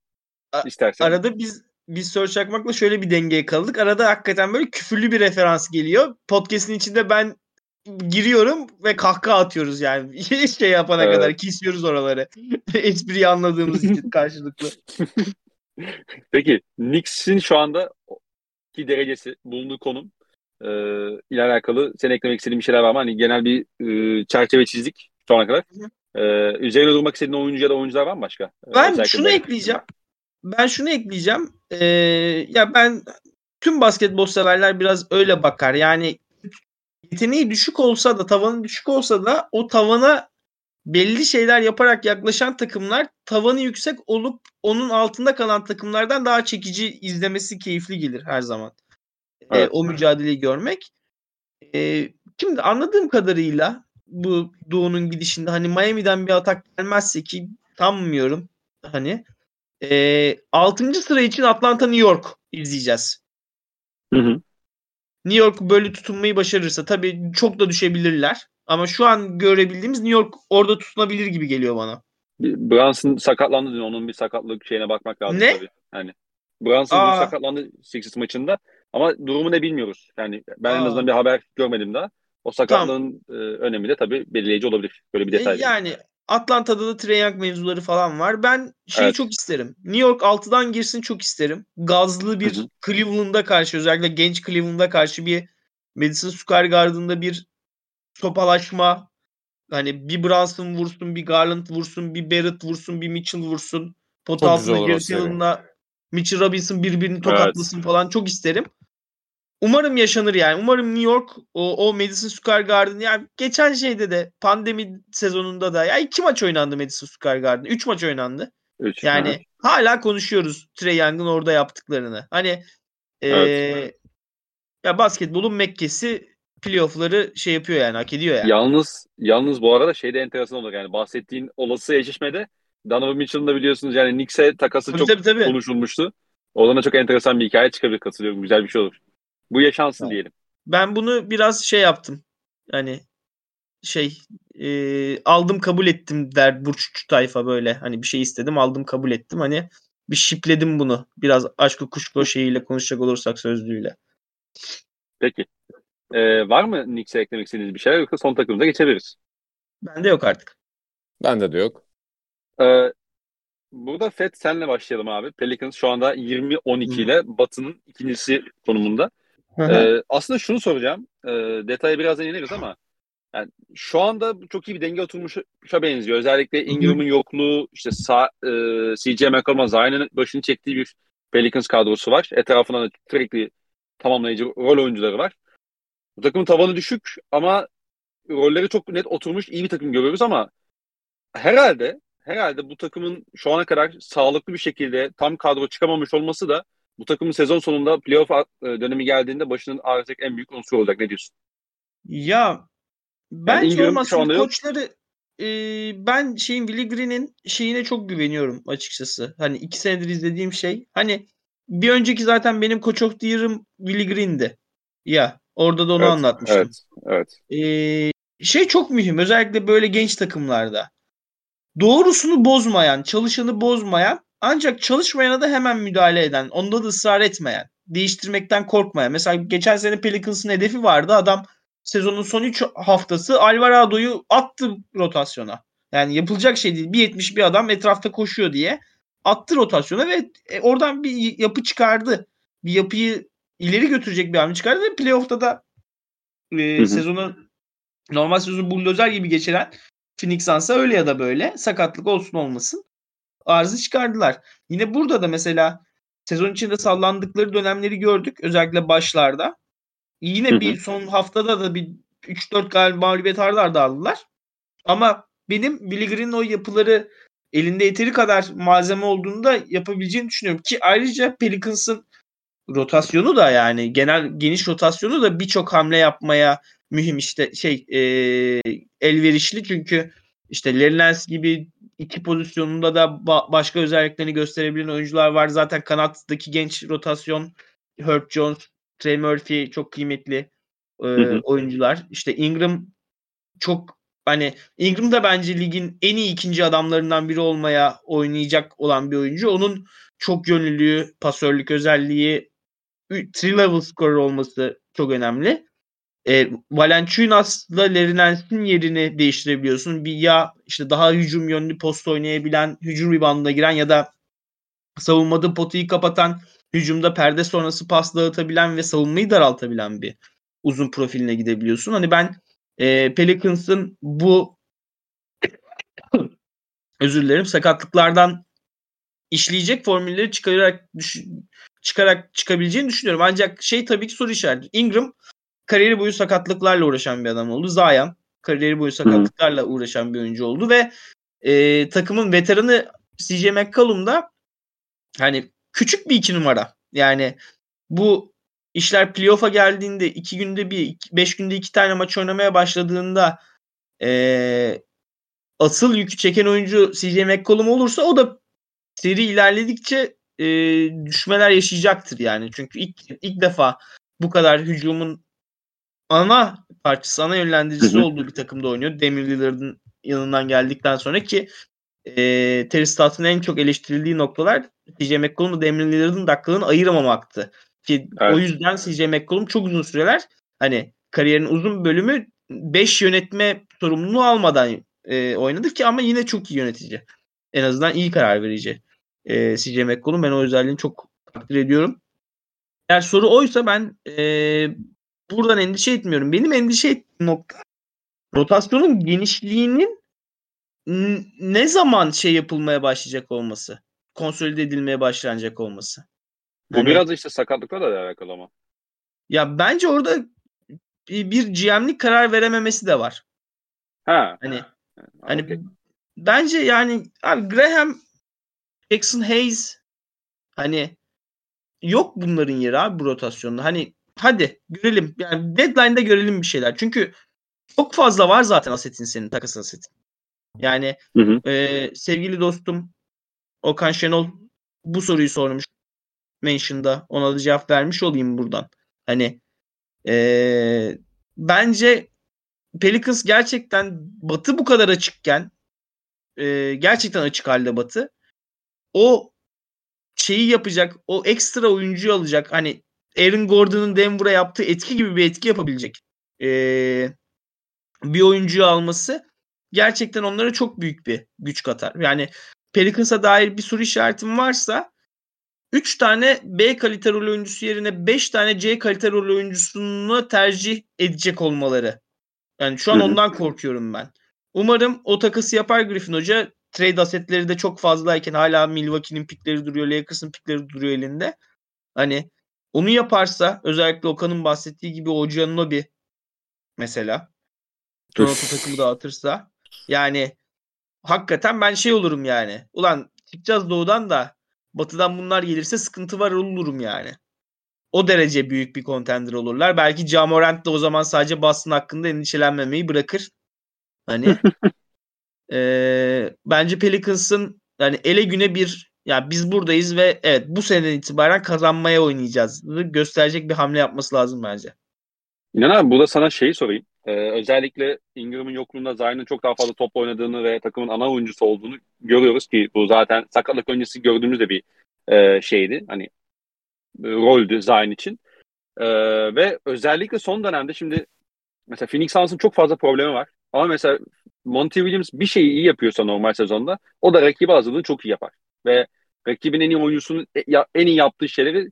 istersen. Arada biz biz Search Akmak'la şöyle bir dengeye kaldık. Arada hakikaten böyle küfürlü bir referans geliyor. Podcast'in içinde ben giriyorum ve kahkaha atıyoruz yani. şey yapana evet. kadar kesiyoruz oraları. Espriyi anladığımız için karşılıklı. Peki Knicks'in şu anda ki derecesi bulunduğu konum e, ile alakalı sen eklemek istediğin bir şeyler var mı? Hani genel bir e, çerçeve çizdik şu ana kadar. E, üzerine durmak istediğin oyuncu ya da oyuncular var mı başka? Ben e, şunu ekleyeceğim ben şunu ekleyeceğim. Ee, ya ben tüm basketbol severler biraz öyle bakar. Yani yeteneği düşük olsa da tavanı düşük olsa da o tavana belli şeyler yaparak yaklaşan takımlar tavanı yüksek olup onun altında kalan takımlardan daha çekici izlemesi keyifli gelir her zaman. Ee, evet. Ee, o mücadeleyi görmek. Ee, şimdi anladığım kadarıyla bu Doğu'nun gidişinde hani Miami'den bir atak gelmezse ki sanmıyorum hani e, 6. sıra için Atlanta New York izleyeceğiz. Hı hı. New York böyle tutunmayı başarırsa tabii çok da düşebilirler. Ama şu an görebildiğimiz New York orada tutunabilir gibi geliyor bana. Brunson sakatlandı dün. Onun bir sakatlık şeyine bakmak lazım ne? tabii. Yani Brunson Aa. dün sakatlandı Sixers maçında. Ama durumu ne bilmiyoruz. Yani ben Aa. en azından bir haber görmedim daha. O sakatlığın e, önemi de tabii belirleyici olabilir. Böyle bir E, detay. yani Atlanta'da da Trae Young mevzuları falan var. Ben şeyi Evet. çok isterim. New York 6'dan girsin çok isterim. Gazlı bir. Cleveland'a karşı özellikle genç Cleveland'a karşı bir Madison Square Garden'da bir topalaşma hani bir Brunson vursun, bir Garland vursun, bir Barrett vursun, bir Mitchell vursun. Pot altında Garrett. Allen'la Mitchell Robinson birbirini tokatlasın falan çok isterim. Umarım yaşanır yani. Umarım New York o, o Madison Square Garden yani geçen şeyde de pandemi sezonunda da ya iki maç oynandı Madison Square Garden. Üç maç oynandı. Üç. Yani hı. hala konuşuyoruz Trey Young'ın orada yaptıklarını. Hani Evet. eee, ya basketbolun Mekke'si playoff'ları şey yapıyor yani hak ediyor yani. Yalnız yalnız bu arada şey de enteresan olur yani bahsettiğin olası eşleşmede Donovan Mitchell'ın da biliyorsunuz yani Knicks'e takası Tabii, çok tabii, tabii. konuşulmuştu. Oradan da çok enteresan bir hikaye çıkabilir katılıyorum. Güzel bir şey olur. Bu yaşansın Evet. diyelim. Ben bunu biraz şey yaptım. Hani şey eee, aldım kabul ettim der burççu tayfa böyle. Hani bir şey istedim aldım kabul ettim. Hani bir şipledim bunu. Biraz aşkı kuşku şeyiyle konuşacak olursak sözlüğüyle. Peki. Ee, var mı Knicks'e eklemek istediğiniz bir şeyler yoksa son takımımıza geçebiliriz. Bende yok artık. Bende de yok. Ee, burada Fed senle başlayalım abi. Pelicans şu anda 20-12 ile Batı'nın ikincisi konumunda. Hı hı. Ee, aslında şunu soracağım. Ee, detaya birazdan ineriz ama yani şu anda çok iyi bir denge oturmuşa benziyor. Özellikle Ingram'ın yokluğu, işte sağ, e, CJ McCollum'a Zion'ın başını çektiği bir Pelicans kadrosu var. Etrafında da sürekli tamamlayıcı rol oyuncuları var. Bu takımın tavanı düşük ama rolleri çok net oturmuş iyi bir takım görüyoruz ama herhalde herhalde bu takımın şu ana kadar sağlıklı bir şekilde tam kadro çıkamamış olması da bu takımın sezon sonunda playoff e, dönemi geldiğinde başının ağrıyacak en büyük unsur olacak. Ne diyorsun? Ya anda Şimdi yok. koçları e, ben şeyin Willie Green'in şeyine çok güveniyorum açıkçası. Hani iki senedir izlediğim şey. Hani bir önceki zaten benim Coach of the Year'ım Willie Green'di. Ya orada da onu Evet, anlatmıştım. Evet, evet. Ee, şey çok mühim özellikle böyle genç takımlarda. Doğrusunu bozmayan, çalışanı bozmayan ancak çalışmayana da hemen müdahale eden, onda da ısrar etmeyen, değiştirmekten korkmayan. Mesela geçen sene Pelicans'ın hedefi vardı. Adam sezonun son 3 haftası Alvarado'yu attı rotasyona. Yani yapılacak şey değil. 1.70 bir adam etrafta koşuyor diye attı rotasyona ve e, oradan bir yapı çıkardı. Bir yapıyı ileri götürecek bir hamle çıkardı ve playoff'ta da e, Hı hı. sezonu normal sezonu buldozer gibi geçiren Phoenix Suns'a öyle ya da böyle sakatlık olsun olmasın arzı çıkardılar. Yine burada da mesela sezon içinde sallandıkları dönemleri gördük. Özellikle başlarda. Yine Hı hı. bir son haftada da bir 3-4 galiba mağlubiyet arda aldılar. Ama benim Billy Green'in o yapıları elinde yeteri kadar malzeme olduğunu da yapabileceğini düşünüyorum. Ki ayrıca Pelicans'ın rotasyonu da yani genel geniş rotasyonu da birçok hamle yapmaya mühim işte şey e, elverişli çünkü işte Nance gibi iki pozisyonunda da ba- başka özelliklerini gösterebilen oyuncular var. Zaten kanattaki genç rotasyon Herb Jones, Trey Murphy çok kıymetli e, oyuncular. İşte Ingram çok hani Ingram da bence ligin en iyi ikinci adamlarından biri olmaya oynayacak olan bir oyuncu. Onun çok yönlülüğü, pasörlük özelliği, three level scorer olması çok önemli. E, Valanciunas'la Larry Nance'in yerini değiştirebiliyorsun. Bir ya işte daha hücum yönlü post oynayabilen, hücum reboundına giren ya da savunmada potuyu kapatan, hücumda perde sonrası pas dağıtabilen ve savunmayı daraltabilen bir uzun profiline gidebiliyorsun. Hani ben e, Pelicans'ın bu özür dilerim sakatlıklardan işleyecek formülleri çıkararak düş- çıkarak çıkabileceğini düşünüyorum. Ancak şey tabii ki soru işareti. Ingram kariyeri boyu sakatlıklarla uğraşan bir adam oldu. Zion kariyeri boyu sakatlıklarla uğraşan bir oyuncu oldu ve e, takımın veteranı CJ McCollum da hani küçük bir iki numara. Yani bu işler playoff'a geldiğinde iki günde bir, iki- beş günde iki tane maç oynamaya başladığında e, asıl yükü çeken oyuncu CJ McCollum olursa o da seri ilerledikçe e, düşmeler yaşayacaktır yani. Çünkü ilk ilk defa bu kadar hücumun ana parçası, ana yönlendiricisi olduğu bir takımda oynuyor. Damian Lillard'ın yanından geldikten sonra ki e, Terry Stotts'ın en çok eleştirildiği noktalar CJ McCollum'la Damian Lillard'ın dakikalarını ayıramamaktı. Ki Evet. o yüzden CJ McCollum çok uzun süreler hani kariyerin uzun bölümü 5 yönetme sorumluluğu almadan e, oynadı ki ama yine çok iyi yönetici. En azından iyi karar verici. E, CJ McCollum ben o özelliğini çok takdir ediyorum. Eğer soru oysa ben e, buradan endişe etmiyorum. Benim endişe ettiğim nokta rotasyonun genişliğinin ne zaman şey yapılmaya başlayacak olması. Konsolide edilmeye başlanacak olması. Bu hani, biraz işte sakatlıkla da alakalı ama. Ya bence orada bir GM'lik karar verememesi de var. Ha. Hani ha. hani okay. bence yani abi Graham Jackson Hayes hani yok bunların yeri abi bu rotasyonda. Hani hadi görelim. Yani deadline'da görelim bir şeyler. Çünkü çok fazla var zaten asetin senin takas asetin. Yani hı hı. E, sevgili dostum Okan Şenol bu soruyu sormuş mention'da. Ona da cevap vermiş olayım buradan. Hani e, bence Pelicans gerçekten batı bu kadar açıkken e, gerçekten açık halde batı. O şeyi yapacak, o ekstra oyuncuyu alacak. Hani Aaron Gordon'ın Denver'a yaptığı etki gibi bir etki yapabilecek. E, bir oyuncuyu alması gerçekten onlara çok büyük bir güç katar. Yani Pelicans'a dair bir soru işaretim varsa 3 tane B kalite rol oyuncusu yerine 5 tane C kalite rol oyuncusunu tercih edecek olmaları. Yani şu an ondan korkuyorum ben. Umarım o takası yapar Griffin Hoca. Trade asetleri de çok fazlayken hala Milwaukee'nin pikleri duruyor, Lakers'ın pikleri duruyor elinde. Hani onu yaparsa özellikle Okan'ın bahsettiği gibi bir mesela Toronto takımı dağıtırsa yani hakikaten ben şey olurum yani. Ulan çıkacağız doğudan da batıdan bunlar gelirse sıkıntı var olurum yani. O derece büyük bir contender olurlar. Belki Jamorant de o zaman sadece Boston hakkında endişelenmemeyi bırakır. Hani e, bence Pelicans'ın yani ele güne bir yani biz buradayız ve evet bu seneden itibaren kazanmaya oynayacağız. Gösterecek bir hamle yapması lazım bence. İnan abi burada sana şeyi sorayım. Ee, özellikle Ingram'ın yokluğunda Zion'ın çok daha fazla top oynadığını ve takımın ana oyuncusu olduğunu görüyoruz ki bu zaten sakatlık öncesi gördüğümüz de bir e, şeydi. Hani e, roldü Zion için. E, ve özellikle son dönemde şimdi mesela Phoenix Suns'ın çok fazla problemi var. Ama mesela Monty Williams bir şeyi iyi yapıyorsa normal sezonda o da rakibi hazırlığını çok iyi yapar. Ve rakibin en iyi oyuncusunun e, en iyi yaptığı şeyleri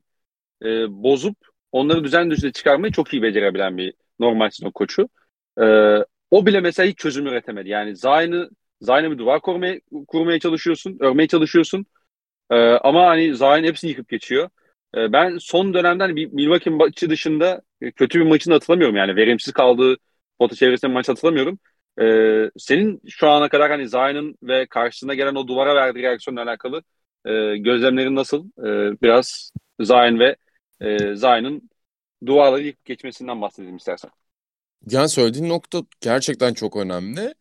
e, bozup onları düzen dışına çıkarmayı çok iyi becerebilen bir normal sezon koçu. Ee, o bile mesela hiç çözüm üretemedi. Yani Zayn'ı Zayn'a bir duvar kurmaya, kurmaya çalışıyorsun, örmeye çalışıyorsun. Ee, ama hani Zayn hepsini yıkıp geçiyor. Ee, ben son dönemden bir Milwaukee maçı dışında kötü bir maçını hatırlamıyorum. Yani verimsiz kaldığı pota çevresinde maç hatırlamıyorum. Ee, senin şu ana kadar hani Zayn'ın ve karşısına gelen o duvara verdiği reaksiyonla alakalı e, gözlemlerin nasıl? E, biraz Zayn ve e, Zayn'ın duvarları yıkıp geçmesinden bahsedelim istersen. Yani söylediğin nokta gerçekten çok önemli.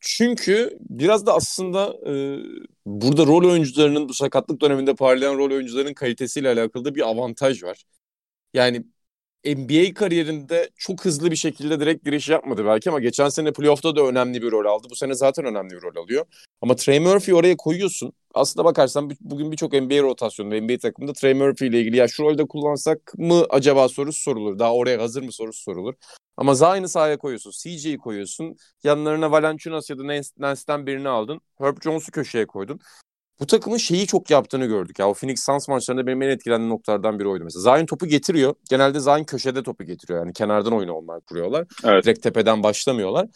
Çünkü biraz da aslında e, burada rol oyuncularının bu sakatlık döneminde parlayan rol oyuncularının kalitesiyle alakalı da bir avantaj var. Yani NBA kariyerinde çok hızlı bir şekilde direkt giriş yapmadı belki ama geçen sene playoff'ta da önemli bir rol aldı. Bu sene zaten önemli bir rol alıyor. Ama Trey Murphy oraya koyuyorsun. Aslında bakarsan bugün birçok NBA rotasyonunda, NBA takımında Trey Murphy ile ilgili ya şu rolde kullansak mı acaba sorusu sorulur. Daha oraya hazır mı sorusu sorulur. Ama Zayn'ı sahaya koyuyorsun. CJ'yi koyuyorsun. Yanlarına Valanciunas ya da Nance'den birini aldın. Herb Jones'u köşeye koydun. Bu takımın şeyi çok yaptığını gördük. Ya o Phoenix Suns maçlarında benim en etkilendiğim noktalardan biri oydu mesela. Zion topu getiriyor. Genelde Zion köşede topu getiriyor. Yani kenardan oyunu onlar kuruyorlar. Evet. Direkt tepeden başlamıyorlar.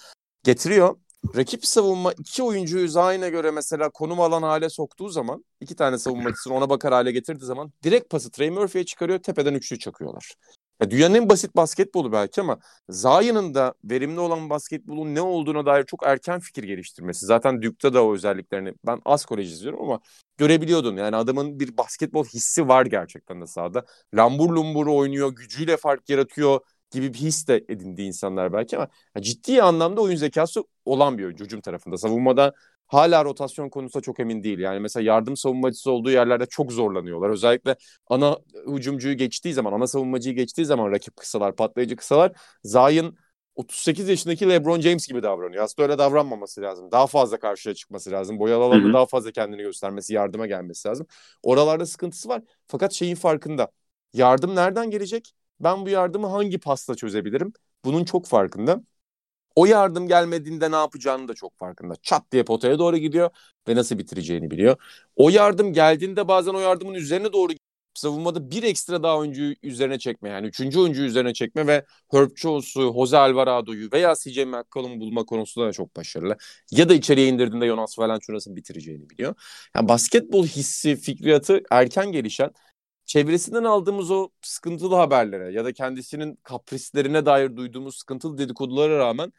Getiriyor. Rakip savunma iki oyuncuyu Zion'a göre mesela konum alan hale soktuğu zaman iki tane savunmacısını ona bakar hale getirdiği zaman direkt pası Trey Murphy'ye çıkarıyor. Tepeden üçlü çakıyorlar. Ya dünyanın en basit basketbolu belki ama Zion'ın da verimli olan basketbolun ne olduğuna dair çok erken fikir geliştirmesi. Zaten Duke'da da o özelliklerini ben az kolej izliyorum ama görebiliyordun. Yani adamın bir basketbol hissi var gerçekten de sahada. Lambur lumbur oynuyor, gücüyle fark yaratıyor gibi bir his de edindiği insanlar belki ama ciddi anlamda oyun zekası olan bir oyuncu hücum tarafında. Savunmada hala rotasyon konusunda çok emin değil. Yani mesela yardım savunmacısı olduğu yerlerde çok zorlanıyorlar. Özellikle ana hücumcuyu geçtiği zaman, ana savunmacıyı geçtiği zaman rakip kısalar, patlayıcı kısalar Zayn 38 yaşındaki LeBron James gibi davranıyor. Aslında öyle davranmaması lazım. Daha fazla karşıya çıkması lazım. Boyalı alanda daha fazla kendini göstermesi, yardıma gelmesi lazım. Oralarda sıkıntısı var. Fakat şeyin farkında. Yardım nereden gelecek? Ben bu yardımı hangi pasla çözebilirim? bunun çok farkında. O yardım gelmediğinde ne yapacağını da çok farkında. Çat diye potaya doğru gidiyor ve nasıl bitireceğini biliyor. O yardım geldiğinde bazen o yardımın üzerine doğru savunmada bir ekstra daha oyuncuyu üzerine çekme yani üçüncü oyuncuyu üzerine çekme ve Herb Jones'u, Jose Alvarado'yu veya CJ McCollum'u bulma konusunda da çok başarılı. Ya da içeriye indirdiğinde Jonas Valanciunas'ın bitireceğini biliyor. Yani basketbol hissi, fikriyatı erken gelişen çevresinden aldığımız o sıkıntılı haberlere ya da kendisinin kaprislerine dair duyduğumuz sıkıntılı dedikodulara rağmen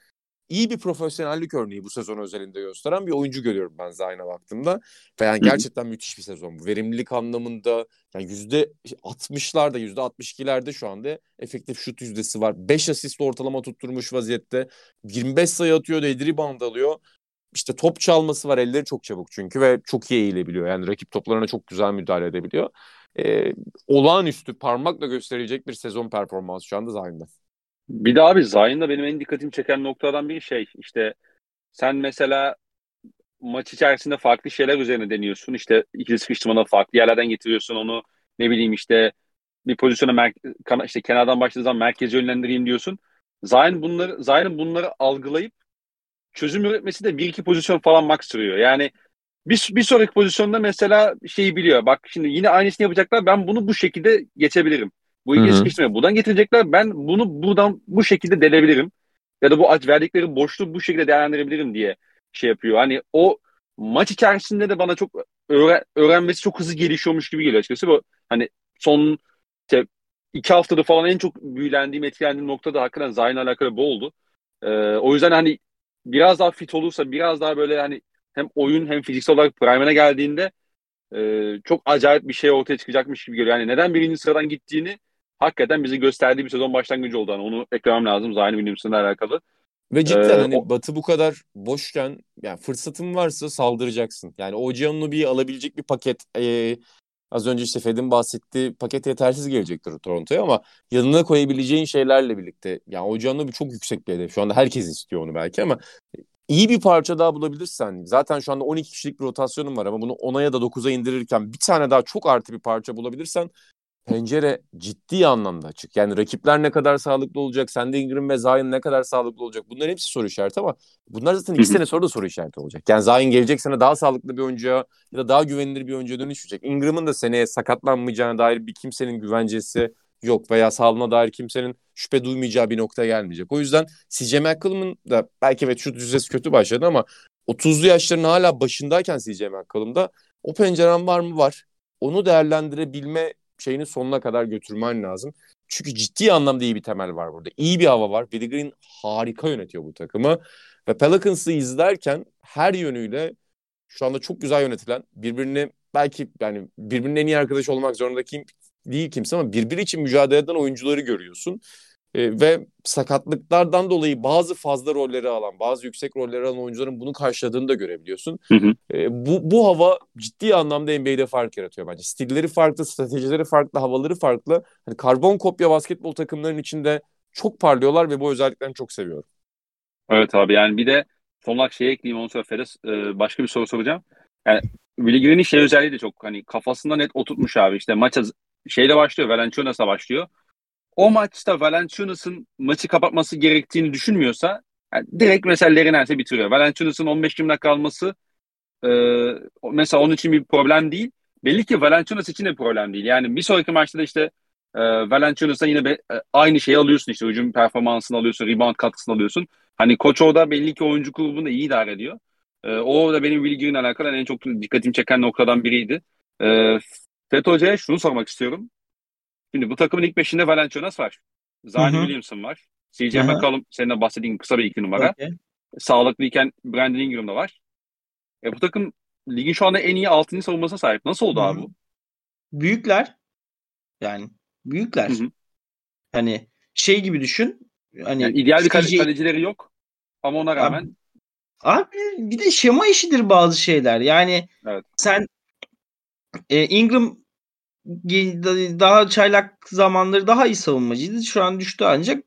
iyi bir profesyonellik örneği bu sezon özelinde gösteren bir oyuncu görüyorum ben Zayn'a baktığımda. Ve yani gerçekten müthiş bir sezon bu. Verimlilik anlamında yani yüzde 60'larda yüzde 62'lerde şu anda efektif şut yüzdesi var. 5 asist ortalama tutturmuş vaziyette. 25 sayı atıyor, rebound alıyor. İşte top çalması var. Elleri çok çabuk çünkü ve çok iyi eğilebiliyor. Yani rakip toplarına çok güzel müdahale edebiliyor. Ee, olağanüstü parmakla gösterilecek bir sezon performansı şu anda Zayn'da. Bir de abi Zayn'da benim en dikkatimi çeken noktadan bir şey işte sen mesela maç içerisinde farklı şeyler üzerine deniyorsun. İşte ikili sıkıştırmada farklı yerlerden getiriyorsun onu ne bileyim işte bir pozisyona mer- işte kenardan başladığı zaman merkezi yönlendireyim diyorsun. Zayn bunları Zayn'ın bunları algılayıp çözüm üretmesi de bir iki pozisyon falan max sürüyor. Yani bir, bir sonraki pozisyonda mesela şeyi biliyor. Bak şimdi yine aynısını yapacaklar. Ben bunu bu şekilde geçebilirim. Bu ikili sıkıştırmayı buradan getirecekler. Ben bunu buradan bu şekilde delebilirim. Ya da bu verdikleri boşluğu bu şekilde değerlendirebilirim diye şey yapıyor. Hani o maç içerisinde de bana çok öğren, öğrenmesi çok hızlı gelişiyormuş gibi geliyor açıkçası. Bu hani son işte iki haftada falan en çok büyülendiğim, etkilendiğim nokta da hakikaten Zayn'la alakalı bu oldu. Ee, o yüzden hani biraz daha fit olursa, biraz daha böyle hani hem oyun hem fiziksel olarak prime'ine geldiğinde e, çok acayip bir şey ortaya çıkacakmış gibi geliyor. Yani neden birinci sıradan gittiğini hakikaten bizi gösterdiği bir sezon başlangıcı oldu. Yani onu eklemem lazım Zion Williamson'la alakalı. Ve cidden ee, hani o... Batı bu kadar boşken yani fırsatın varsa saldıracaksın. Yani o bir alabilecek bir paket e, az önce işte Fed'in bahsettiği paket yetersiz gelecektir Toronto'ya ama yanına koyabileceğin şeylerle birlikte yani o bir çok yüksek bir hedef. Şu anda herkes istiyor onu belki ama iyi bir parça daha bulabilirsen zaten şu anda 12 kişilik bir rotasyonun var ama bunu 10'a ya da 9'a indirirken bir tane daha çok artı bir parça bulabilirsen pencere ciddi anlamda açık. Yani rakipler ne kadar sağlıklı olacak, Sandy Ingram ve Zion ne kadar sağlıklı olacak bunların hepsi soru işareti ama bunlar zaten iki sene sonra da soru işareti olacak. Yani Zion gelecek sene daha sağlıklı bir oyuncuya ya da daha güvenilir bir oyuncuya dönüşecek. Ingram'ın da seneye sakatlanmayacağına dair bir kimsenin güvencesi yok veya sağlığına dair kimsenin şüphe duymayacağı bir nokta gelmeyecek. O yüzden CJ McCollum'un da belki evet şut yüzdesi kötü başladı ama 30'lu yaşların hala başındayken CJ McCollum'da o penceren var mı? Var. Onu değerlendirebilme şeyini sonuna kadar götürmen lazım. Çünkü ciddi anlamda iyi bir temel var burada. İyi bir hava var. Billy Green harika yönetiyor bu takımı. Ve Pelicans'ı izlerken her yönüyle şu anda çok güzel yönetilen birbirini belki yani birbirinin en iyi arkadaş olmak zorunda kim değil kimse ama birbiri için mücadele eden oyuncuları görüyorsun. E, ve sakatlıklardan dolayı bazı fazla rolleri alan, bazı yüksek rolleri alan oyuncuların bunu karşıladığını da görebiliyorsun. Hı hı. E, bu, bu hava ciddi anlamda NBA'de fark yaratıyor bence. Stilleri farklı, stratejileri farklı, havaları farklı. Hani karbon kopya basketbol takımlarının içinde çok parlıyorlar ve bu özelliklerini çok seviyorum. Evet abi yani bir de son olarak şey ekleyeyim onu sonra Feres e, başka bir soru soracağım. Yani Willi Green'in şey özelliği de çok hani kafasında net oturtmuş abi işte maça şeyle başlıyor Valenciunas'a başlıyor o maçta Valanciunas'ın maçı kapatması gerektiğini düşünmüyorsa yani direkt mesela Lerinense bitiriyor. Valanciunas'ın 15-20 dakika alması e, mesela onun için bir problem değil. Belli ki Valanciunas için de problem değil. Yani bir sonraki maçta da işte e, Valanciunas'a yine be, e, aynı şeyi alıyorsun işte hücum performansını alıyorsun, rebound katkısını alıyorsun. Hani koç orada belli ki oyuncu grubunu da iyi idare ediyor. E, o da benim bilgiyle alakalı en çok dikkatimi çeken noktadan biriydi. E, Fethi Hoca'ya şunu sormak istiyorum. Şimdi bu takımın ilk beşinde Valenciunas var. Zion Williamson var. CJ McCollum senin de bahsettiğin kısa bir iki numara. Okay. Sağlıklıyken Brandon Ingram da var. E, bu takım ligin şu anda en iyi 6. savunmasına sahip. Nasıl oldu Hı-hı. abi bu? Büyükler. Yani büyükler. Hı-hı. Hani şey gibi düşün. Hani yani ideal bir CJ... kalecileri yok. Ama ona rağmen Abi, abi bir de şema işidir bazı şeyler. Yani evet. sen e, Ingram daha çaylak zamanları daha iyi savunmacıydı. Şu an düştü ancak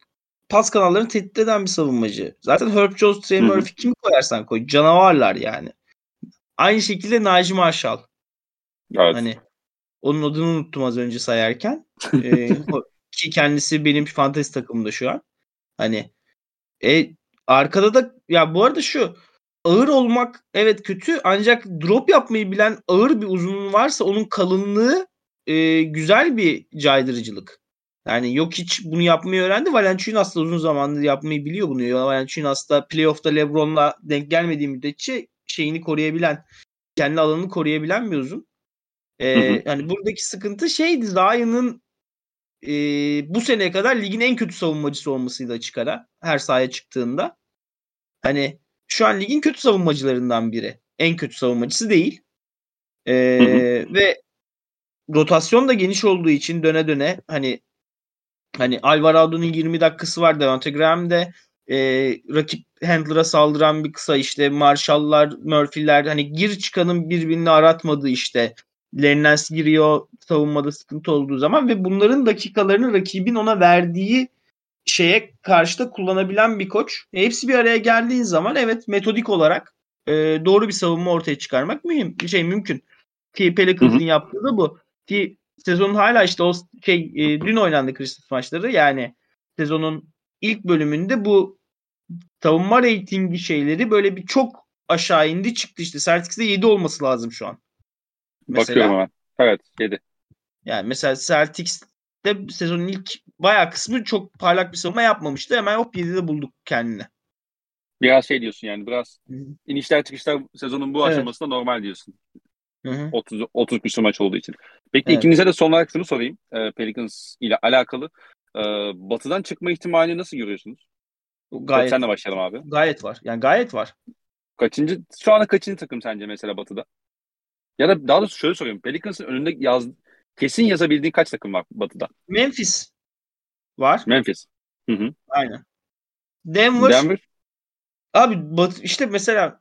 pas kanallarını tehdit eden bir savunmacı. Zaten Herb Jones, Trey Murphy kimi koyarsan koy. Canavarlar yani. Aynı şekilde Naci Marshall. Evet. Hani onun adını unuttum az önce sayarken. ee, ki kendisi benim fantezi takımımda şu an. Hani e, arkada da ya bu arada şu ağır olmak evet kötü ancak drop yapmayı bilen ağır bir uzunun varsa onun kalınlığı e, güzel bir caydırıcılık. Yani yok hiç bunu yapmayı öğrendi. Valenciunas da uzun zamandır yapmayı biliyor bunu. Valenciunas da playoff'ta LeBron'la denk gelmediği müddetçe şeyini koruyabilen, kendi alanını koruyabilen bir uzun. Ee, hı hı. Yani buradaki sıkıntı şeydi Zion'ın e, bu seneye kadar ligin en kötü savunmacısı olmasıydı açık ara. Her sahaya çıktığında. Hani şu an ligin kötü savunmacılarından biri. En kötü savunmacısı değil. Ee, ve rotasyon da geniş olduğu için döne döne hani hani Alvarado'nun 20 dakikası var Devante Graham'de e, rakip handler'a saldıran bir kısa işte Marshall'lar, Murphy'ler hani gir çıkanın birbirini aratmadığı işte Lennens giriyor savunmada sıkıntı olduğu zaman ve bunların dakikalarını rakibin ona verdiği şeye karşı da kullanabilen bir koç. E, hepsi bir araya geldiğin zaman evet metodik olarak e, doğru bir savunma ortaya çıkarmak mühim. Bir şey mümkün. Ki Pelicans'ın yaptığı da bu. Ki sezonun hala işte o şey e, dün oynandı Christmas maçları yani sezonun ilk bölümünde bu savunma reytingi şeyleri böyle bir çok aşağı indi çıktı işte. Celtics'te 7 olması lazım şu an. Mesela, Bakıyorum hemen. Evet 7. Yani mesela Celtics'te sezonun ilk bayağı kısmı çok parlak bir savunma yapmamıştı. Hemen hop 7'de bulduk kendini. Biraz şey diyorsun yani biraz inişler çıkışlar sezonun bu evet. aşamasında normal diyorsun. Hı-hı. 30 30 küsur maç olduğu için. Peki evet. ikinize de son olarak şunu sorayım. E, Pelicans ile alakalı. E, batıdan çıkma ihtimalini nasıl görüyorsunuz? Gayet. Senle başlayalım abi. Gayet var. Yani gayet var. Kaçıncı, şu anda kaçıncı takım sence mesela batıda? Ya da daha doğrusu şöyle sorayım. Pelicans'ın önünde yaz, kesin yazabildiğin kaç takım var batıda? Memphis var. Memphis. Hı hı. Aynen. Denver. Denver. Abi bat, işte mesela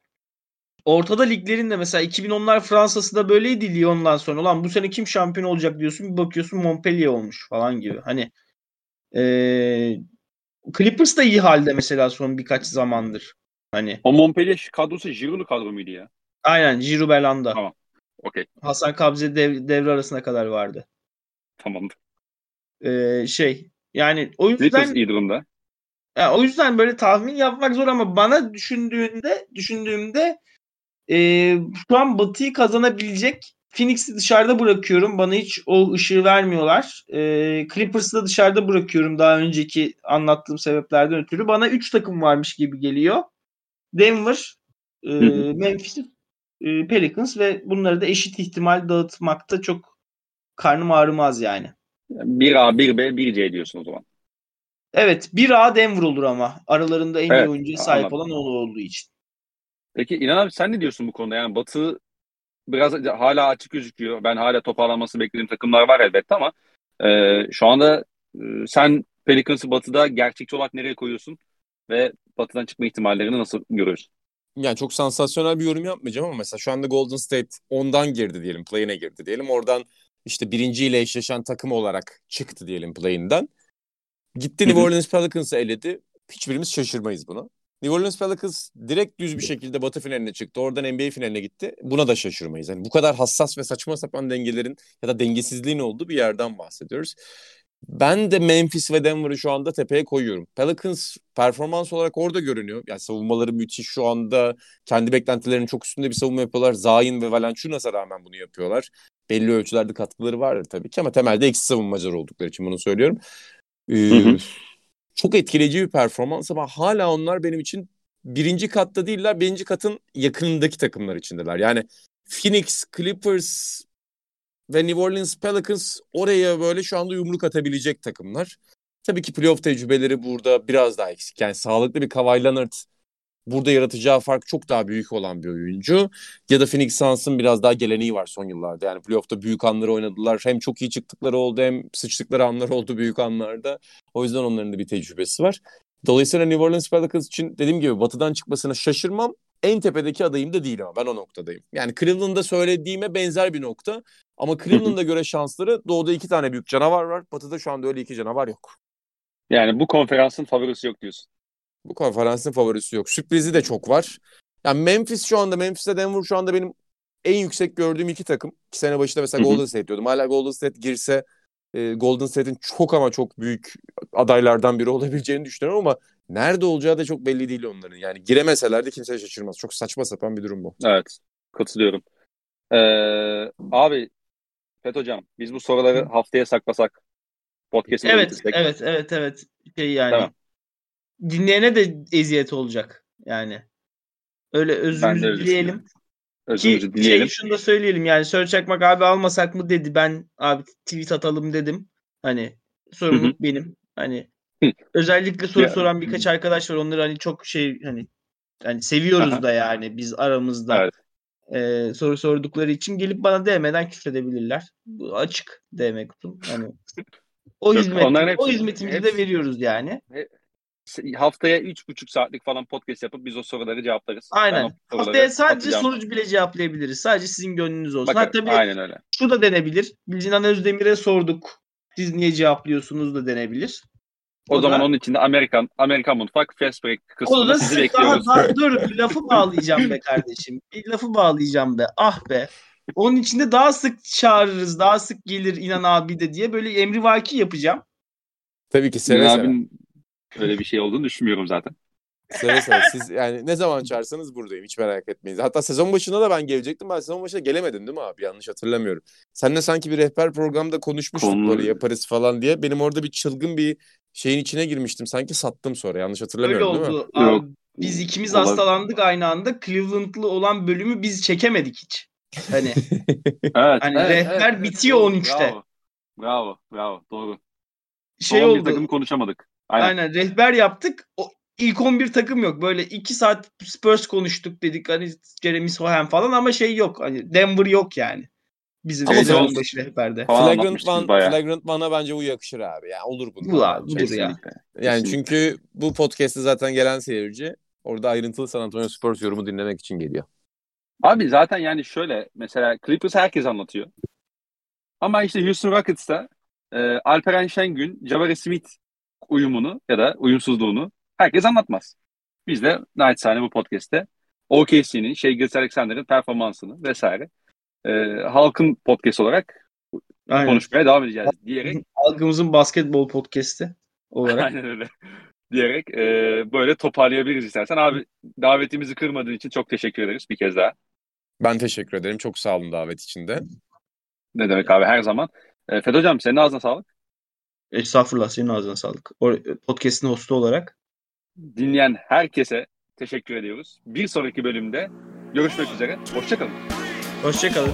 ortada liglerin de mesela 2010'lar Fransa'sı da böyleydi Lyon'dan sonra. Ulan bu sene kim şampiyon olacak diyorsun bir bakıyorsun Montpellier olmuş falan gibi. Hani ee, Clippers da iyi halde mesela son birkaç zamandır. Hani. O Montpellier kadrosu Giroud'lu kadro muydu ya? Aynen Giroud Belanda. Tamam. Okey. Hasan Kabze dev, devre arasına kadar vardı. Tamamdır. Ee, şey yani o yüzden Clippers iyi durumda. Yani o yüzden böyle tahmin yapmak zor ama bana düşündüğünde düşündüğümde e, şu an Batı'yı kazanabilecek Phoenix'i dışarıda bırakıyorum. Bana hiç o ışığı vermiyorlar. E, Clippers'ı da dışarıda bırakıyorum daha önceki anlattığım sebeplerden ötürü. Bana 3 takım varmış gibi geliyor. Denver, e, Memphis, e, Pelicans ve bunları da eşit ihtimal dağıtmakta çok karnım ağrımaz yani. 1A, 1B, 1C diyorsun o zaman. Evet 1A Denver olur ama aralarında en evet, iyi oyuncuya sahip anladım. olan o olduğu için. Peki İnan abi sen ne diyorsun bu konuda? Yani Batı biraz hala açık gözüküyor. Ben hala toparlanması beklediğim takımlar var elbette ama e, şu anda e, sen Pelicans'ı Batı'da gerçekçi olarak nereye koyuyorsun? Ve Batı'dan çıkma ihtimallerini nasıl görüyorsun? Yani çok sansasyonel bir yorum yapmayacağım ama mesela şu anda Golden State ondan girdi diyelim, play'ine girdi diyelim. Oradan işte birinciyle eşleşen takım olarak çıktı diyelim play'inden. Gitti New Orleans Pelicans'ı eledi. Hiçbirimiz şaşırmayız buna. New Orleans Pelicans direkt düz bir şekilde Batı finaline çıktı. Oradan NBA finaline gitti. Buna da şaşırmayız. Yani bu kadar hassas ve saçma sapan dengelerin ya da dengesizliğin olduğu bir yerden bahsediyoruz. Ben de Memphis ve Denver'ı şu anda tepeye koyuyorum. Pelicans performans olarak orada görünüyor. Yani savunmaları müthiş şu anda. Kendi beklentilerinin çok üstünde bir savunma yapıyorlar. Zayn ve Valanciunas'a rağmen bunu yapıyorlar. Belli ölçülerde katkıları var tabii ki ama temelde eksi savunmacılar oldukları için bunu söylüyorum. Ee, hı hı çok etkileyici bir performans ama hala onlar benim için birinci katta değiller. Birinci katın yakınındaki takımlar içindeler. Yani Phoenix, Clippers ve New Orleans Pelicans oraya böyle şu anda yumruk atabilecek takımlar. Tabii ki playoff tecrübeleri burada biraz daha eksik. Yani sağlıklı bir Kawhi Leonard burada yaratacağı fark çok daha büyük olan bir oyuncu. Ya da Phoenix Suns'ın biraz daha geleneği var son yıllarda. Yani playoff'ta büyük anları oynadılar. Hem çok iyi çıktıkları oldu hem sıçtıkları anlar oldu büyük anlarda. O yüzden onların da bir tecrübesi var. Dolayısıyla New Orleans Pelicans için dediğim gibi batıdan çıkmasına şaşırmam. En tepedeki adayım da değil ama ben o noktadayım. Yani Cleveland'da söylediğime benzer bir nokta. Ama Cleveland'a göre şansları doğuda iki tane büyük canavar var. Batıda şu anda öyle iki canavar yok. Yani bu konferansın favorisi yok diyorsun. Bu konferansın favorisi yok. Sürprizi de çok var. Yani Memphis şu anda, Memphis'te Denver şu anda benim en yüksek gördüğüm iki takım. İki sene başında mesela Golden State diyordum. Hala Golden State girse e, Golden State'in çok ama çok büyük adaylardan biri olabileceğini düşünüyorum ama nerede olacağı da çok belli değil onların. Yani giremeseler de kimse şaşırmaz. Çok saçma sapan bir durum bu. Evet. Katılıyorum. Ee, abi Fet hocam biz bu soruları haftaya saklasak podcast'e Evet, evet, evet, evet. Şey yani Tamam. Dinleyene de eziyet olacak yani. Öyle de öyle dileyelim. Özümüzü Ki dileyelim. şey şunu da söyleyelim yani Sör Çakmak abi almasak mı dedi. Ben abi tweet atalım dedim. Hani sorumluluk benim. Hani Hı. özellikle soru Ya- soran birkaç arkadaş var. Onları hani çok şey hani hani seviyoruz Aha. da yani biz aramızda. Evet. Ee, soru sordukları için gelip bana DM'den küfredebilirler. Bu açık DM kutum. Hani o Yok, hizmet o hepsi- hizmetimizi de hepsi- veriyoruz yani. Haftaya 3,5 saatlik falan podcast yapıp biz o soruları cevaplarız. Ben Aynen. o soruları Haftaya sadece atacağım. sorucu bile cevaplayabiliriz. Sadece sizin gönlünüz olsun. Bakın, Ha tabii aynen öyle. şu da denebilir. Biz İnan Özdemir'e sorduk. Siz niye cevaplıyorsunuz da denebilir. O, O zaman da- onun içinde Amerikan Amerikan mutfak fast break O da kısmında sizi siz daha, bekliyoruz. daha dur bir lafı bağlayacağım be kardeşim. Bir lafı bağlayacağım be. Ah be. Onun içinde daha sık çağırırız. Daha sık gelir İnan abi de diye böyle emrivaki yapacağım. Tabii ki seve seve. Öyle bir şey olduğunu düşünmüyorum zaten. Seve seve. Siz yani ne zaman çağırsanız buradayım. Hiç merak etmeyin. Hatta sezon başında da ben gelecektim. Ben sezon başında gelemedim değil mi abi? Yanlış hatırlamıyorum. Seninle sanki bir rehber programda konuşmuştuk Konu- böyle yaparız falan diye. Benim orada bir çılgın bir şeyin içine girmiştim. Sanki sattım sonra. Yanlış Öyle hatırlamıyorum değil mi? oldu. Abi, Yok. biz ikimiz Olabilir. hastalandık aynı anda. Cleveland'lı olan bölümü biz çekemedik hiç. Hani Evet. Hani evet, rehber evet, bitiyor doğru. 13'te. Bravo. Bravo. Bravo. Doğru. şey Son bir oldu. takım konuşamadık. Aynen. Aynen rehber yaptık. O ilk 11 takım yok. Böyle 2 saat Spurs konuştuk dedik. Hani Jeremy Sohan falan ama şey yok. Hani Denver yok yani. Bizim sezon başı rehberde. Flagrant One, bayağı. Flagrant One'a bence bu yakışır abi. Yani olur bunlar. Bu abi, budur ya. Yani Kesinlikle. çünkü bu podcast'te zaten gelen seyirci orada ayrıntılı San Antonio Spurs yorumu dinlemek için geliyor. Abi zaten yani şöyle mesela Clippers herkes anlatıyor. Ama işte Houston Rockets'ta e, Alperen Şengün, Jabari Smith uyumunu ya da uyumsuzluğunu herkes anlatmaz. Biz de naçizane bu podcast'te OKC'nin, şey Gilles Alexander'ın performansını vesaire e, halkın podcast olarak Aynen. konuşmaya devam edeceğiz diyerek Halkımızın basketbol podcast'i olarak. aynen öyle diyerek e, böyle toparlayabiliriz istersen. Abi davetimizi kırmadığın için çok teşekkür ederiz bir kez daha. Ben teşekkür ederim. Çok sağ olun davet için de. Ne demek abi her zaman. E, Fed Hocam senin ağzına sağlık. Estağfurullah senin ağzına sağlık. O, podcast'in hostu olarak. dinleyen herkese teşekkür ediyoruz. Bir sonraki bölümde görüşmek üzere. Hoşçakalın. Hoşçakalın.